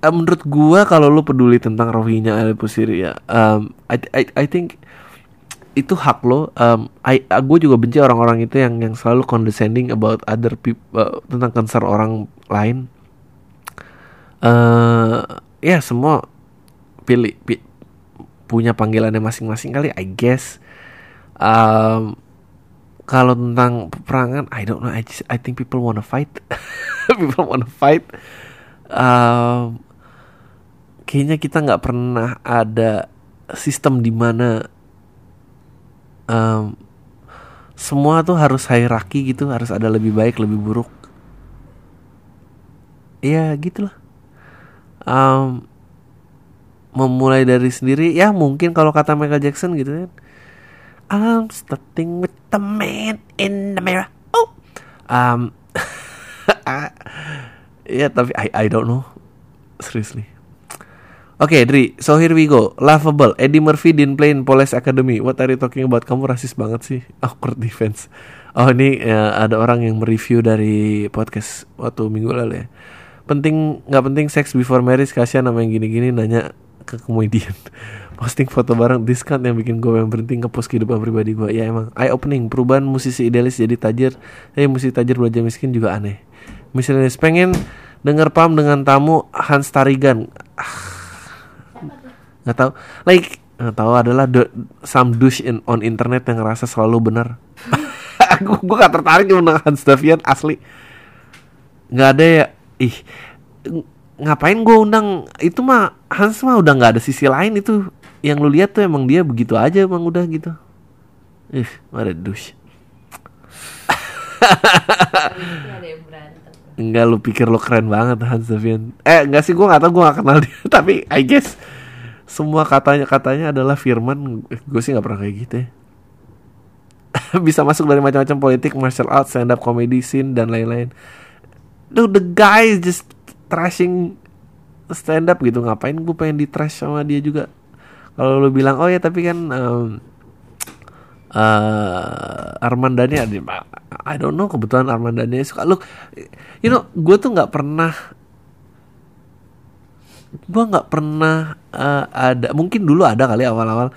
uh, menurut gua kalau lu peduli tentang Rohingya Aleppo Syria, um, I, I, I think itu hak lo. Um, I, uh, gue juga benci orang-orang itu yang yang selalu condescending about other people uh, tentang concern orang lain. Uh, ya semua pilih, pilih punya panggilannya masing-masing kali, I guess. Um, kalau tentang peperangan I don't know I just I think people wanna fight people wanna fight um, kayaknya kita nggak pernah ada sistem di mana um, semua tuh harus hierarki gitu harus ada lebih baik lebih buruk ya gitulah um, memulai dari sendiri ya mungkin kalau kata Michael Jackson gitu kan I'm starting with the man in the mirror. Oh, um, ya tapi I I don't know seriously. Oke, okay, Dri. So here we go. Laughable. Eddie Murphy didn't play in Police Academy. What are you talking about? Kamu rasis banget sih. Awkward defense. Oh ini ya, ada orang yang mereview dari podcast waktu minggu lalu ya. Penting nggak penting seks before marriage kasihan nama yang gini-gini nanya ke komedian posting foto bareng diskon yang bikin gue yang berhenti ngepost kehidupan pribadi gue ya emang eye opening perubahan musisi idealis jadi tajir eh musisi tajir belajar miskin juga aneh misalnya pengen denger pam dengan tamu Hans Tarigan ah, nggak tahu. Like nggak tahu adalah the, some douche in, on internet yang ngerasa selalu benar. Gue gue gak tertarik dengan Hans Davian asli. Nggak ada ya. Ih ngapain gue undang? Itu mah Hans mah udah nggak ada sisi lain. Itu yang lu lihat tuh emang dia begitu aja emang udah gitu. Ih ada dus Enggak lu pikir lu keren banget Hans Davian Eh enggak sih gue gak tau gue gak kenal dia. Tapi I guess Semua katanya katanya adalah Firman. Gue sih gak pernah kayak gitu ya. Bisa masuk dari macam-macam politik Martial arts, stand up comedy scene Dan lain-lain. Dude the guy just trashing stand up gitu. Ngapain gue pengen di trash sama dia juga? Kalau lu bilang oh ya tapi kan um, uh, Arman Dhani I don't know kebetulan Arman Dhani suka. Lu you know gue tuh nggak pernah gue nggak pernah uh, ada mungkin dulu ada kali awal-awal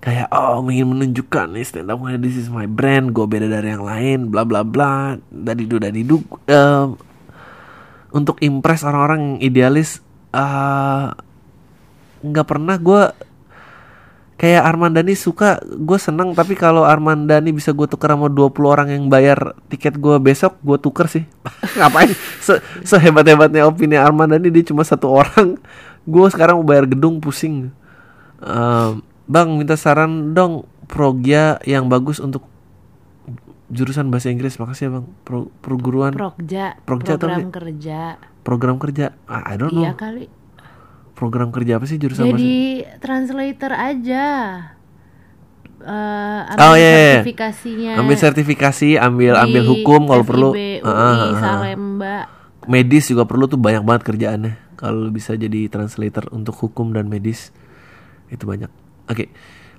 kayak oh ingin menunjukkan nih stand up this is my brand gue beda dari yang lain bla bla bla dari du dari du uh, untuk impress orang-orang idealis nggak uh, pernah gue kayak Armandani suka gue seneng tapi kalau Armandani bisa gue tuker sama 20 orang yang bayar tiket gue besok gue tuker sih. Ngapain? Se sehebat hebatnya opini Armandani dia cuma satu orang. Gue sekarang mau bayar gedung pusing. Uh, bang minta saran dong progya yang bagus untuk jurusan bahasa Inggris. Makasih ya bang. Pro, perguruan. Progja progja program kerja. Program kerja? I don't know. iya kali program kerja apa sih jurusan jadi bahasa? translator aja. Uh, ambil oh, iya, iya. sertifikasinya. Ambil sertifikasi ambil di ambil hukum kalau perlu. UI, uh, Salemba. Medis juga perlu tuh banyak banget kerjaannya. Kalau bisa jadi translator untuk hukum dan medis itu banyak. Oke. Okay.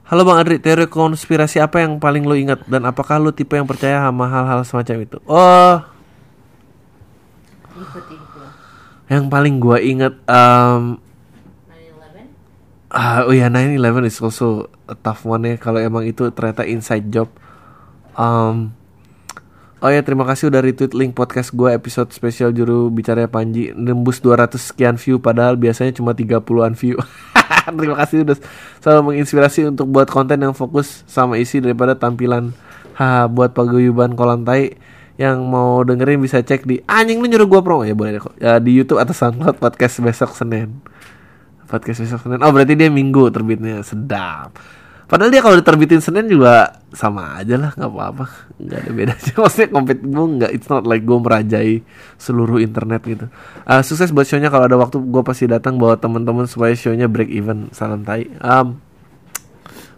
halo bang Adri. Teori konspirasi apa yang paling lo ingat? Dan apakah lo tipe yang percaya sama hal-hal semacam itu? Oh. Yang paling gua ingat um, Ah, oh ya 9/11 is also a tough one ya. Kalau emang itu ternyata inside job. Um, oh ya terima kasih udah retweet link podcast gue episode spesial juru bicara Panji. Nembus 200 sekian view padahal biasanya cuma 30-an view. terima kasih udah selalu menginspirasi untuk buat konten yang fokus sama isi daripada tampilan ha buat paguyuban kolam tai. Yang mau dengerin bisa cek di anjing lu nyuruh gue promo. Ya boleh kok. Ya, di YouTube atau SoundCloud podcast besok Senin podcast besok Senin. Oh berarti dia Minggu terbitnya sedap. Padahal dia kalau diterbitin Senin juga sama aja lah, nggak apa-apa, nggak ada bedanya. Maksudnya kompet gue nggak, it's not like gue merajai seluruh internet gitu. Uh, sukses buat shownya kalau ada waktu gue pasti datang bawa teman-teman supaya shownya break even. Salam tai. Um,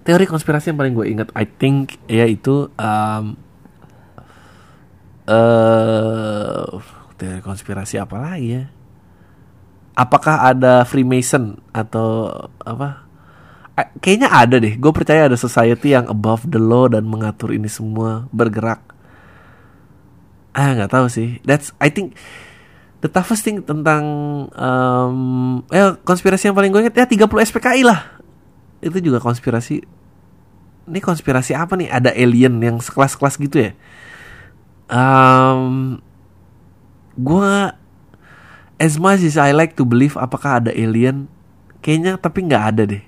teori konspirasi yang paling gue ingat, I think ya itu um, uh, teori konspirasi apa lagi ya? Apakah ada Freemason atau apa? Kayaknya ada deh. Gue percaya ada society yang above the law dan mengatur ini semua bergerak. Ah nggak tahu sih. That's I think the toughest thing tentang um, eh konspirasi yang paling gue inget ya 30 SPKI lah. Itu juga konspirasi. Ini konspirasi apa nih? Ada alien yang sekelas-kelas gitu ya? Um, gue as much as I like to believe apakah ada alien kayaknya tapi nggak ada deh.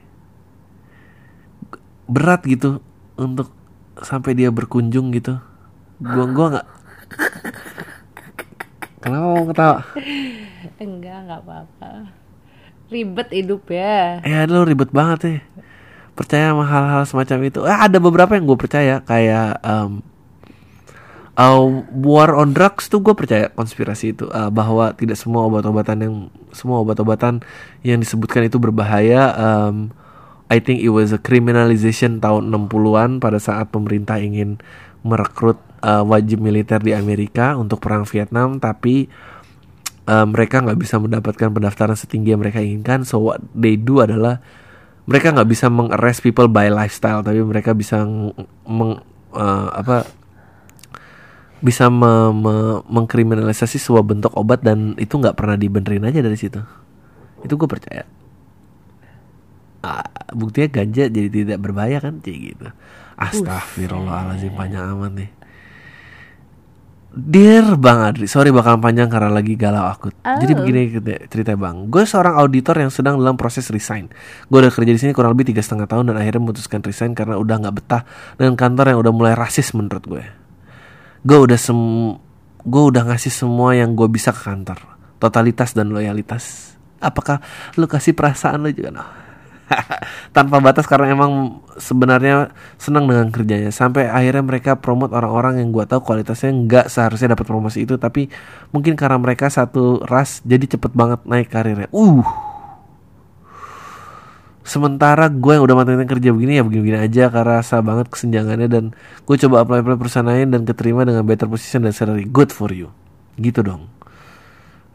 Berat gitu untuk sampai dia berkunjung gitu. Gua gua nggak. Kenapa mau ketawa? Enggak nggak apa-apa. Ribet hidup ya. Ya lo ribet banget ya percaya sama hal-hal semacam itu. Eh, ada beberapa yang gue percaya kayak um, uh, war on drugs tuh gue percaya konspirasi itu uh, bahwa tidak semua obat-obatan yang semua obat-obatan yang disebutkan itu berbahaya. Um, I think it was a criminalization tahun 60-an pada saat pemerintah ingin merekrut uh, wajib militer di Amerika untuk perang Vietnam tapi uh, mereka nggak bisa mendapatkan pendaftaran setinggi yang mereka inginkan. So what they do adalah mereka nggak bisa mengarrest people by lifestyle tapi mereka bisa meng, uh, apa bisa me, me, mengkriminalisasi sebuah bentuk obat dan itu nggak pernah dibenerin aja dari situ. Itu gue percaya. Ah, buktinya ganja jadi tidak berbahaya kan? Kayak gitu. Astagfirullahaladzim panjang amat nih. Dear Bang Adri, sorry bakal panjang karena lagi galau akut. Oh. Jadi begini cerita Bang, gue seorang auditor yang sedang dalam proses resign. Gue udah kerja di sini kurang lebih tiga setengah tahun dan akhirnya memutuskan resign karena udah nggak betah dengan kantor yang udah mulai rasis menurut gue gue udah sem gue udah ngasih semua yang gue bisa ke kantor. Totalitas dan loyalitas. Apakah lu kasih perasaan lu juga? No? tanpa batas karena emang sebenarnya senang dengan kerjanya. Sampai akhirnya mereka promote orang-orang yang gue tahu kualitasnya nggak seharusnya dapat promosi itu tapi mungkin karena mereka satu ras jadi cepet banget naik karirnya. Uh sementara gue yang udah matang kerja begini ya begini-begini aja karena rasa banget kesenjangannya dan gue coba apply apply perusahaan lain dan keterima dengan better position dan salary good for you. Gitu dong.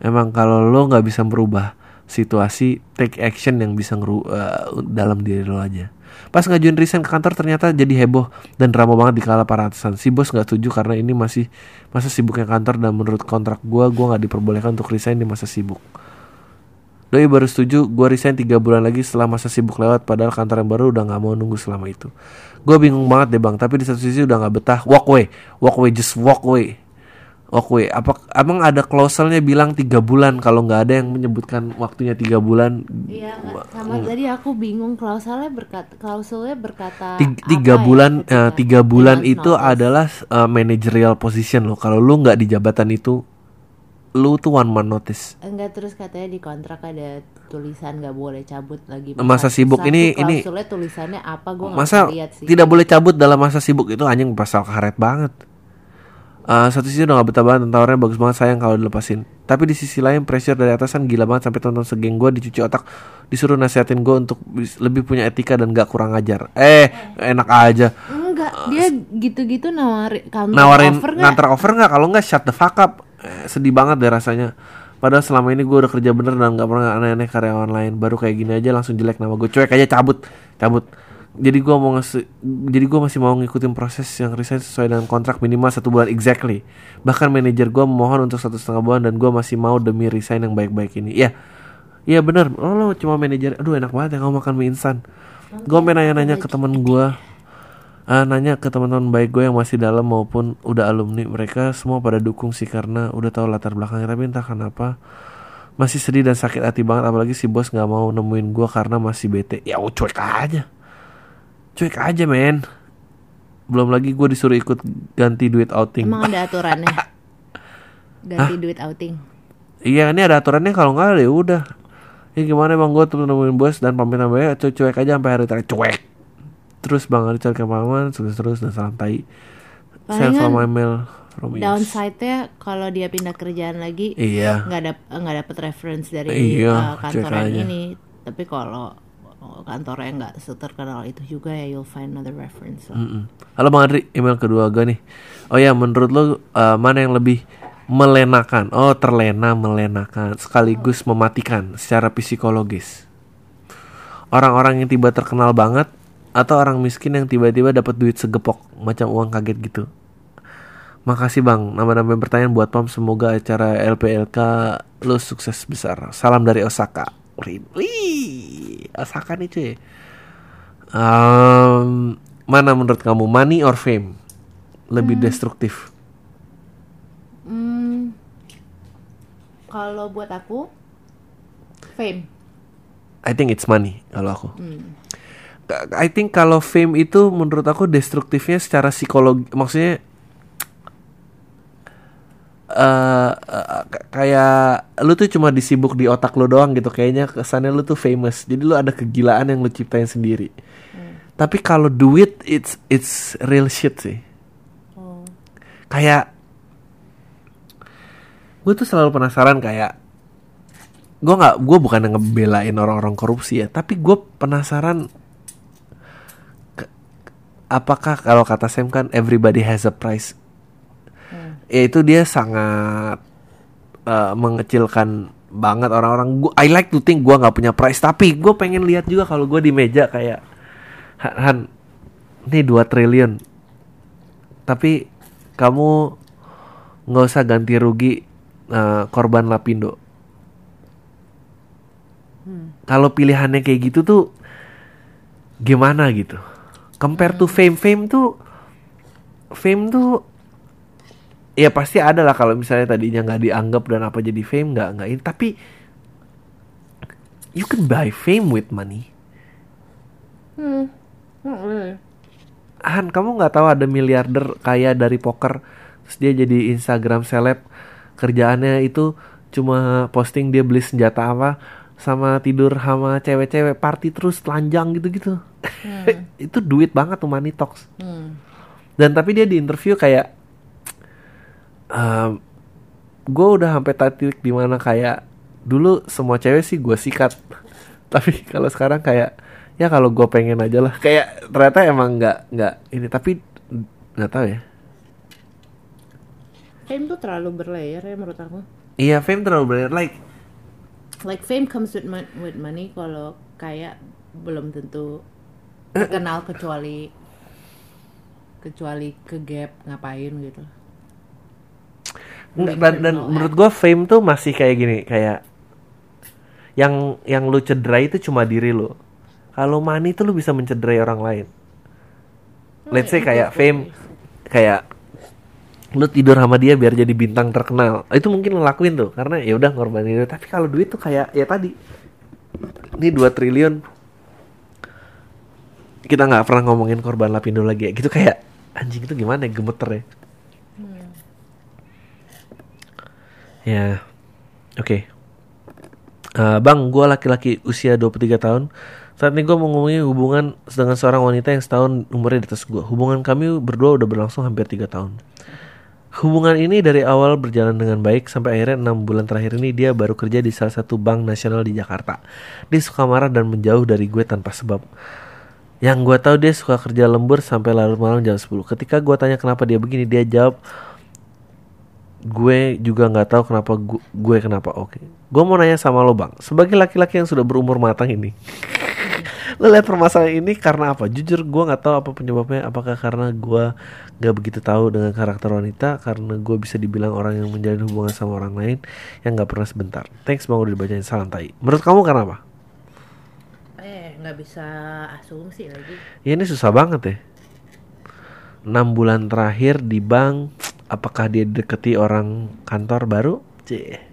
Emang kalau lo nggak bisa merubah situasi take action yang bisa ngeru uh, dalam diri lo aja. Pas ngajuin resign ke kantor ternyata jadi heboh dan drama banget di kala para atasan si bos nggak setuju karena ini masih masa sibuknya kantor dan menurut kontrak gua gua nggak diperbolehkan untuk resign di masa sibuk Doi baru setuju gue resign 3 bulan lagi setelah masa sibuk lewat Padahal kantor yang baru udah gak mau nunggu selama itu. Gue bingung banget deh bang Tapi di satu sisi udah gak betah. Walk away Walk away just walk away. Walk away. Apa, Emang ada klauselnya bilang 3 bulan Kalau gak ada yang menyebutkan waktunya 3 bulan? Iya, sama tadi aku bingung klausulnya berkata klausulnya berkata Tiga, tiga ya bulan eh, tiga bulan itu notice. adalah eh, managerial position loh kalau lu nggak di jabatan itu lu tuh one man notice. Enggak terus katanya di kontrak ada tulisan nggak boleh cabut lagi. Masa sibuk. Satu ini- ini- tulisannya apa? Gue nggak masa lihat sih. tidak boleh cabut dalam masa sibuk itu anjing pasal karet banget. Eh, satu sisi udah gak betah banget tawarnya bagus banget sayang kalau dilepasin. Tapi di sisi lain pressure dari atasan gila banget sampai tonton segeng gue dicuci otak disuruh nasihatin gue untuk lebih punya etika dan gak kurang ajar. Eh enak aja. Enggak dia gitu-gitu nawari counter nawarin nggak? nganter offer nggak? Kalau nggak shut the fuck up Eh, sedih banget deh rasanya. Padahal selama ini gue udah kerja bener dan nggak pernah aneh-aneh karyawan lain baru kayak gini aja langsung jelek nama gue cuek aja cabut. Cabut. Jadi gue mau ngasih jadi gue masih mau ngikutin proses yang resign sesuai dengan kontrak minimal satu bulan. Exactly. Bahkan manajer gue memohon untuk satu setengah bulan dan gue masih mau demi resign yang baik-baik ini. Ya Iya bener, oh lo cuma manajer, aduh enak banget ya kamu makan mie instan. Gue pengen nanya-nanya ke temen gue Ah, nanya ke teman-teman baik gue yang masih dalam maupun udah alumni mereka semua pada dukung sih karena udah tahu latar belakangnya. Tapi entah kenapa masih sedih dan sakit hati banget apalagi si bos nggak mau nemuin gue karena masih bete. Ya oh, cuek aja. Cuek aja men. Belum lagi gue disuruh ikut ganti duit outing. Emang ada aturannya? Ganti duit outing? Iya ini ada aturannya kalau nggak ada ya udah. Ya gimana emang gue tuh nemuin bos dan pamit cu- cuek aja sampai hari terakhir. Cuek terus bang Richard Kemaman sukses terus dan salam tai Send Palingan from my mail from downside-nya kalau dia pindah kerjaan lagi Iya. nggak dap nggak dapet reference dari Iya, uh, kantor cek yang aja. ini tapi kalau kantornya nggak seterkenal itu juga ya you'll find another reference lah. Mm-mm. Halo Bang Adri, email kedua gue nih. Oh ya, menurut lo uh, mana yang lebih melenakan? Oh, terlena, melenakan, sekaligus mematikan secara psikologis. Orang-orang yang tiba terkenal banget atau orang miskin yang tiba-tiba dapat duit segepok macam uang kaget gitu. Makasih Bang, nama-nama pertanyaan buat Pam semoga acara LPLK lo sukses besar. Salam dari Osaka. Wih, Osaka nih cuy. Um, mana menurut kamu money or fame lebih destruktif? Hmm, kalau buat aku fame I think it's money kalau aku. I think kalau fame itu menurut aku destruktifnya secara psikologi, maksudnya eh eh, k- kayak lu tuh cuma disibuk di otak lu doang gitu kayaknya kesannya lu tuh famous. Jadi lu ada kegilaan yang lu ciptain sendiri. Tapi kalau duit it's it's real shit sih. Oh kayak gue tuh selalu penasaran kayak gue nggak gue bukan ngebelain orang-orang korupsi ya tapi gue penasaran apakah kalau kata Sam kan everybody has a price? Ya itu dia sangat eh, mengecilkan banget orang-orang. Gue I like to think gue nggak punya price. Tapi gue pengen lihat juga kalau gue di meja kayak Han, Han ini 2 triliun. Tapi kamu nggak usah ganti rugi eh, korban lapindo. Kalau pilihannya kayak gitu tuh gimana gitu compare to fame fame tuh fame tuh ya pasti ada lah kalau misalnya tadinya nggak dianggap dan apa jadi fame nggak nggak ini tapi you can buy fame with money hmm. Hmm. Han kamu nggak tahu ada miliarder kaya dari poker terus dia jadi Instagram seleb kerjaannya itu cuma posting dia beli senjata apa sama tidur sama cewek-cewek party terus telanjang gitu-gitu. Itu duit banget tuh money talks. Hmm. dan tapi dia di interview kayak gue udah sampai titik di mana kayak dulu semua cewek sih gue sikat. Tapi kalau sekarang kayak ya kalau gue pengen aja lah. Kayak ternyata emang nggak nggak ini tapi nggak tahu ya. Fame tuh terlalu berlayer ya menurut aku. Iya fame terlalu bener like like fame comes with mon- with money kalau kayak belum tentu terkenal kecuali kecuali ke gap ngapain gitu. Nggak, dan, dan menurut gue fame tuh masih kayak gini kayak yang yang lu cederai itu cuma diri lu. Kalau money tuh lu bisa mencederai orang lain. Let's say kayak fame kayak lu tidur sama dia biar jadi bintang terkenal itu mungkin lo lakuin tuh karena ya udah ngorbanin itu tapi kalau duit tuh kayak ya tadi ini 2 triliun kita nggak pernah ngomongin korban lapindo lagi ya gitu kayak anjing itu gimana ya gemeter ya Ya, oke. Eh, bang, gue laki-laki usia 23 tahun. Saat ini gue mengumumi hubungan dengan seorang wanita yang setahun umurnya di atas gue. Hubungan kami berdua udah berlangsung hampir 3 tahun. Hubungan ini dari awal berjalan dengan baik sampai akhirnya 6 bulan terakhir ini dia baru kerja di salah satu bank nasional di Jakarta. Dia suka marah dan menjauh dari gue tanpa sebab. Yang gue tahu dia suka kerja lembur sampai larut malam jam 10. Ketika gue tanya kenapa dia begini, dia jawab gue juga nggak tahu kenapa gue, gue kenapa oke gue mau nanya sama lo bang sebagai laki-laki yang sudah berumur matang ini lo lihat permasalahan ini karena apa jujur gue nggak tahu apa penyebabnya apakah karena gue nggak begitu tahu dengan karakter wanita karena gue bisa dibilang orang yang menjalin hubungan sama orang lain yang nggak pernah sebentar. Thanks bang udah dibacain salam tai. Menurut kamu karena apa? Eh nggak bisa asumsi lagi. Ya ini susah banget ya. 6 bulan terakhir di bank apakah dia deketi orang kantor baru? Cie.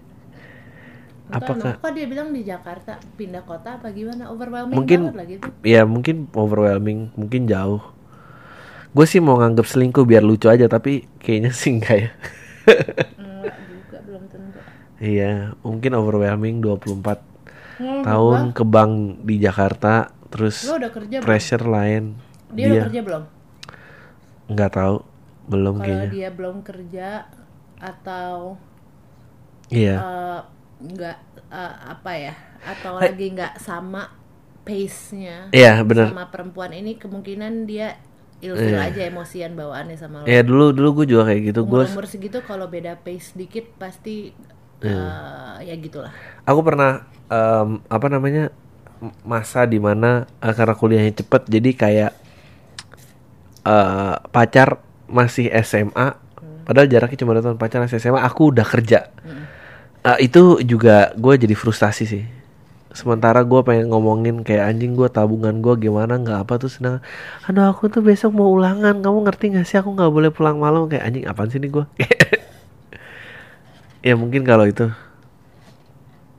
apakah Kok dia bilang di Jakarta pindah kota apa gimana? Overwhelming Mungkin- banget lah gitu. ya mungkin overwhelming mungkin jauh gue sih mau nganggap selingkuh biar lucu aja tapi kayaknya sih enggak ya Enggak juga belum tentu. iya mungkin overwhelming 24 Hmm, tahun ke bank di Jakarta terus udah kerja belum? pressure lain Dia, udah kerja belum? nggak tahu belum Kalau kayaknya dia belum kerja atau iya eh, nggak eh, apa ya? Atau lagi nggak sama pace-nya iya benar sama perempuan ini kemungkinan dia ilfil aja emosian bawaannya sama lo. ya dulu dulu gue juga kayak gitu. Gue Umur-umur segitu kalau beda pace dikit pasti eh, ya gitulah. aku pernah em, apa namanya masa di mana eh, karena kuliahnya cepet jadi kayak eh, pacar masih SMA padahal jaraknya cuma dua tahun pacar masih SMA aku udah kerja. Eh, itu juga gue jadi frustasi sih sementara gue pengen ngomongin kayak anjing gue tabungan gue gimana nggak apa tuh sedang aduh aku tuh besok mau ulangan kamu ngerti gak sih aku nggak boleh pulang malam kayak anjing apaan sih nih gue ya mungkin kalau itu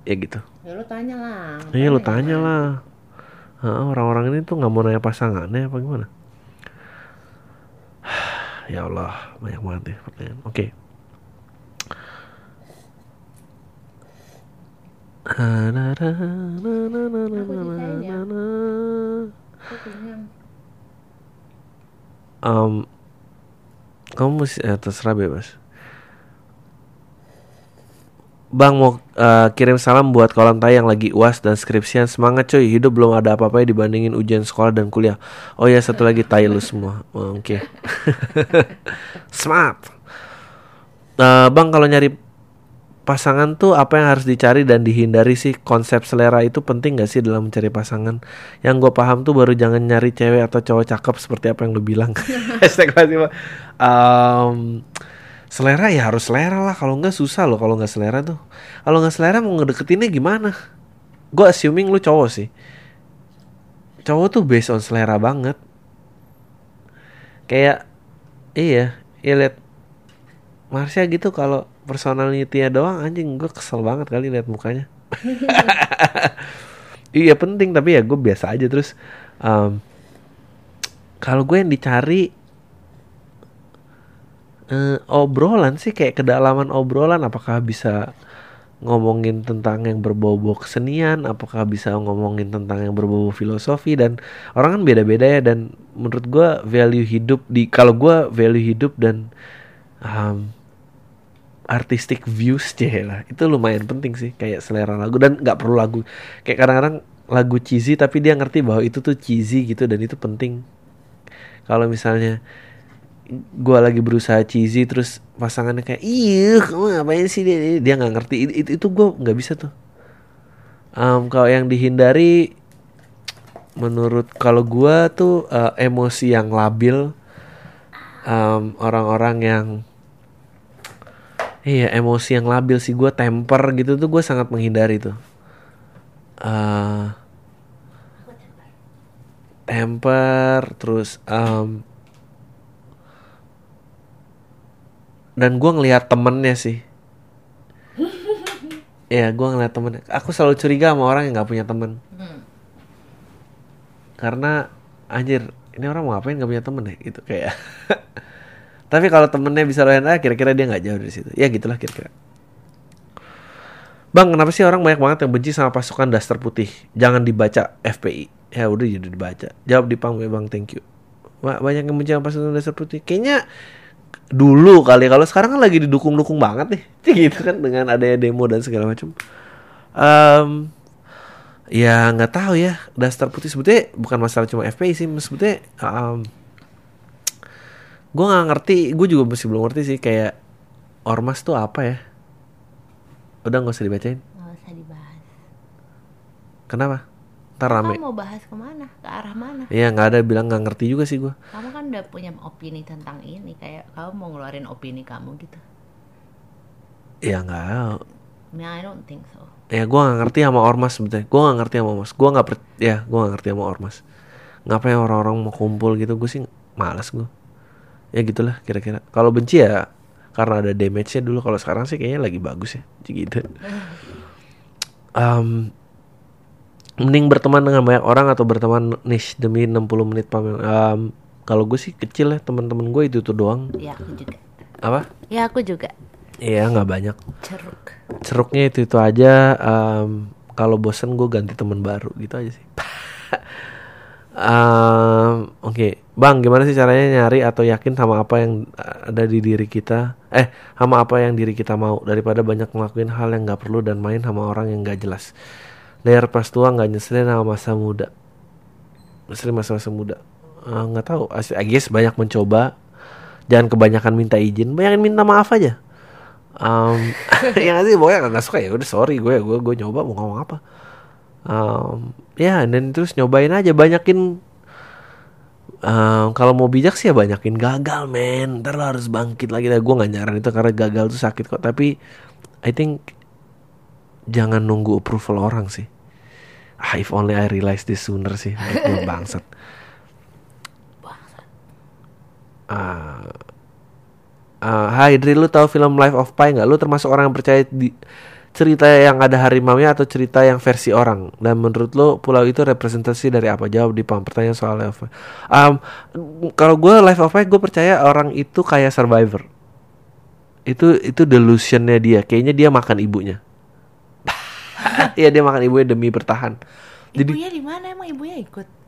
ya gitu Ya lo tanya lah. Iya lo tanya lah. Orang-orang ini tuh nggak mau nanya pasangannya apa gimana? ya Allah, banyak banget ya pertanyaan. Oke. Aku Em, kamu mesti eh, terserah bebas. Bang mau eh, kirim salam buat kolam tai yang lagi uas dan skripsian. Semangat cuy. Hidup belum ada apa-apa dibandingin ujian sekolah dan kuliah. Oh ya satu lagi tai lu semua. Oke. Smart. Eh, bang kalau nyari pasangan tuh apa yang harus dicari dan dihindari sih? Konsep selera itu penting gak sih dalam mencari pasangan? Yang gue paham tuh baru jangan nyari cewek atau cowok cakep seperti apa yang lu bilang. Hashtag. Em, selera ya harus selera lah. Kalau nggak susah loh kalau nggak selera tuh. Kalau nggak selera mau ngedeketinnya gimana? Gue assuming lu cowok sih. Cowok tuh based on selera banget. Kayak iya iya liat Marsha gitu kalau personality-nya doang anjing. Gue kesel banget kali liat mukanya. Iya penting. Tapi ya gue biasa aja. Terus em, kalau gue yang dicari eh, obrolan sih kayak kedalaman obrolan. Apakah bisa ngomongin tentang yang berbau-bau kesenian? Apakah bisa ngomongin tentang yang berbau filosofi? Dan orang kan beda-beda ya. Dan menurut gua value hidup di kalau gua value hidup dan um, artistic views ceh lah. Itu lumayan penting sih kayak selera lagu. Dan nggak perlu lagu kayak kadang-kadang lagu cheesy tapi dia ngerti bahwa itu tuh cheesy gitu dan itu penting. Kalau misalnya gua lagi berusaha cheesy terus pasangannya kayak iya kamu ngapain sih? Dia dia nggak ngerti. Itu itu, itu gue nggak bisa tuh. Um, kalau yang dihindari menurut kalau gua tuh uh, emosi yang labil um, orang-orang yang iya emosi yang labil sih. Gua temper gitu tuh gue sangat menghindari tuh. Uh, temper terus um, dan gua ngelihat temennya sih. Ya gua ngeliat temen aku selalu curiga sama orang yang nggak punya temen. Hmm. karena anjir ini orang mau ngapain gak punya temen ya? Gitu kayak tapi kalau temennya bisa lo handle kira-kira dia nggak jauh dari situ. Ya gitulah kira-kira. Bang kenapa sih orang banyak banget yang benci sama pasukan daster putih? Jangan dibaca FPI ya udah jadi dibaca. Jawab di pang ya bang. Thank you. Wah, banyak yang benci sama pasukan daster putih. Kayaknya dulu kali kalau sekarang kan lagi didukung-dukung banget nih. Gitu kan dengan adanya demo dan segala macam. Em, ya nggak tahu ya daster putih. Sebetulnya bukan masalah cuma FPI sih sebetulnya um, gue nggak ngerti gue juga masih belum ngerti sih kayak ormas tuh apa ya? Udah nggak usah dibacain. Nggak usah dibahas. Kenapa? Ntar rame. Kamu mau bahas ke mana? Ke arah mana? Iya nggak ada bilang nggak ngerti juga sih gue kamu kan udah punya opini tentang ini kayak kamu mau ngeluarin opini kamu gitu. Ya nggak. I don't think so. Ya gue nggak ngerti sama ormas sebetulnya gue nggak ngerti sama ormas. Gue nggak per ya gue nggak ngerti sama ormas. Ngapain orang-orang mau kumpul gitu? Gue sih malas gue ya gitulah kira-kira. Kalau benci ya karena ada damage-nya dulu. Kalau sekarang sih kayaknya lagi bagus ya gitu. Em, mending berteman dengan banyak orang atau berteman niche demi 60 menit pamer Em, kalau gue sih kecil ya teman-teman gue itu tuh doang. Ya aku juga. Apa? Ya aku juga. Iya nggak banyak. Ceruk. Ceruknya itu itu aja. Em, kalau bosen gue ganti teman baru gitu aja sih Em, oke. Bang gimana sih caranya nyari atau yakin sama apa yang ada di diri kita? Eh sama apa yang diri kita mau daripada banyak ngelakuin hal yang nggak perlu dan main sama orang yang nggak jelas. Layar pas tua nggak nyeselin sama masa muda. Nyeselin masa-masa muda. Eh, nggak tahu. As- I guess banyak mencoba. Jangan kebanyakan minta izin. Banyakin minta maaf aja. Um, yang sih? Pokoknya nggak suka. Ya udah sorry. Gue gue gue nyoba mau ngomong apa um, ya dan terus nyobain aja banyakin um, kalau mau bijak sih ya banyakin gagal men. Ntar lo harus bangkit lagi. Gue nggak nyaran itu karena gagal tuh sakit kok. Tapi I think jangan nunggu approval orang sih. Ah, if only I realize this sooner sih. Gue bangsat. Ah, ah, Hai Dri, lu tahu film Life of Pi nggak? Lu termasuk orang yang percaya di cerita yang ada harimau-nya atau cerita yang versi orang? Dan menurut lu pulau itu representasi dari apa? Jawab di pam pertanyaan soal Life of Pi. Um, kalau gue Life of Pi, gue percaya orang itu kayak survivor. Itu itu delusionnya dia. Kayaknya dia makan ibunya. Iya dia makan ibunya demi bertahan. Jadi ibunya di mana emang ibunya ikut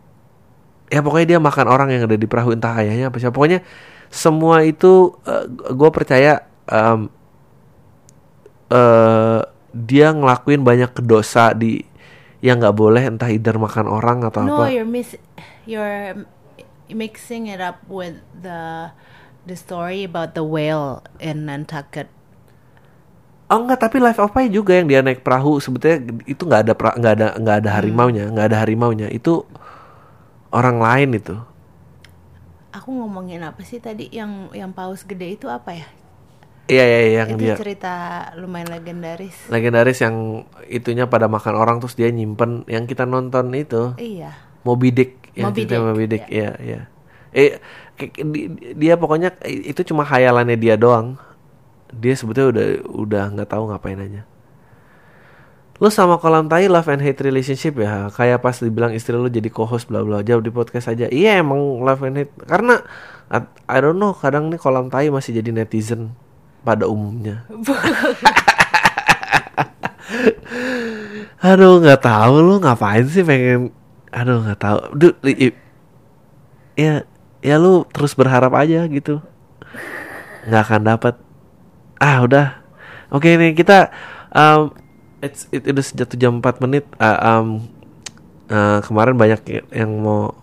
ya pokoknya dia makan orang yang ada di perahu entah ayahnya apa siapa pokoknya semua itu gue percaya em, eh, dia ngelakuin banyak dosa di yang nggak boleh entah either makan orang atau no apa. you're miss you're mixing it up with the the story about the whale in Nantucket. Oh enggak tapi life of Pi juga yang dia naik perahu. Sebetulnya itu nggak ada nggak ada nggak ada harimaunya nggak ada harimaunya. Itu orang lain itu. Aku ngomongin apa sih tadi? Yang yang paus gede itu apa ya iya iya iya, yang itu dia. cerita lumayan legendaris. Legendaris yang itunya pada makan orang terus dia nyimpen yang kita nonton itu. Iya. Moby Dick yang Moby cerita Dick, Moby Dick ya ya eh kayak- di- dia pokoknya itu cuma khayalannya dia doang. Dia sebetulnya udah udah nggak tahu ngapain aja. Lu sama kolam tai love and hate relationship ya? Kayak pas dibilang istri lu jadi co-host bla bla jawab di podcast aja. Iya emang love and hate. Karena I don't know kadang nih kolam tai masih jadi netizen pada umumnya. Aduh nggak tahu lu ngapain sih pengen aduh nggak tahu. Duh, ya ya lu terus berharap aja gitu. Nggak akan dapat ah udah. Oke nih kita um, it's, it, udah sejatuh jam 4 menit. Ah, um, uh, kemarin banyak yang mau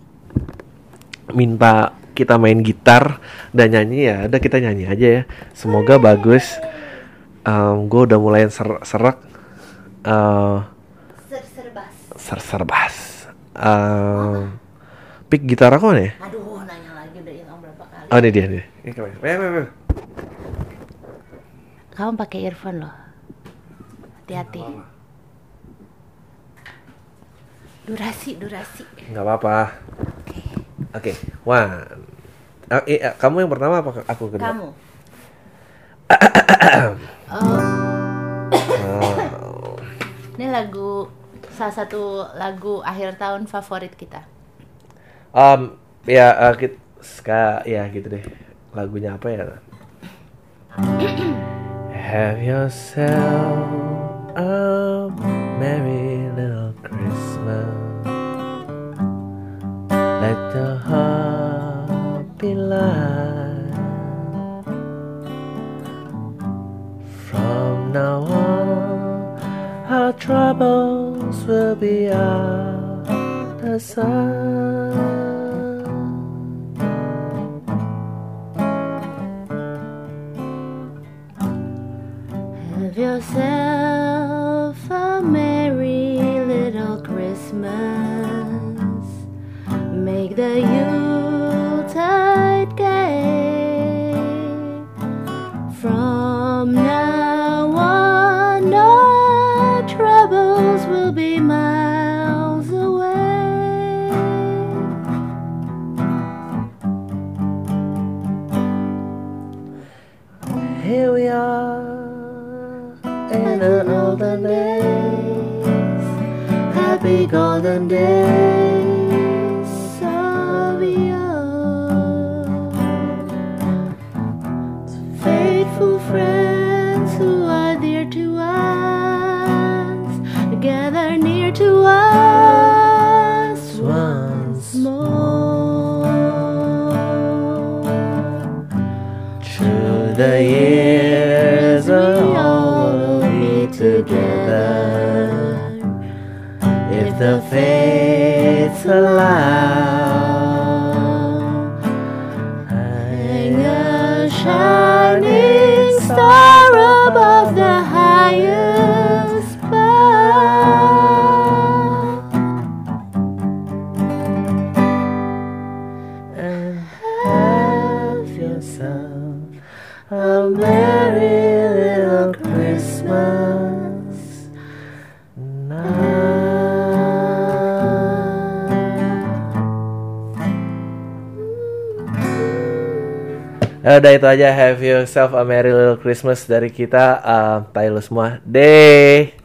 minta kita main gitar dan nyanyi ya udah kita nyanyi aja ya semoga bagus um, gue udah mulai ser serak Uh, Serserbas. Um, pick gitar aku mana ya? Aduh, nanya lagi udah hilang berapa kali. Oh ini dia nih. Ini. Kamu pakai earphone loh. Hati-hati. Durasi, durasi. Nggak apa-apa. Oke. Oke, one. Ah, eh, eh, kamu yang pertama apa aku kedua? Kamu. Oh. Ini lagu salah satu lagu akhir tahun favorit kita. Um, ya uh, kit, ska, ya gitu deh. Lagunya apa ya? Have yourself a merry little Christmas. Let your heart light. From now on, our troubles will be out the sun. If udah itu aja. Have yourself a merry little Christmas dari kita. Uh, Tayo lu semua. Deh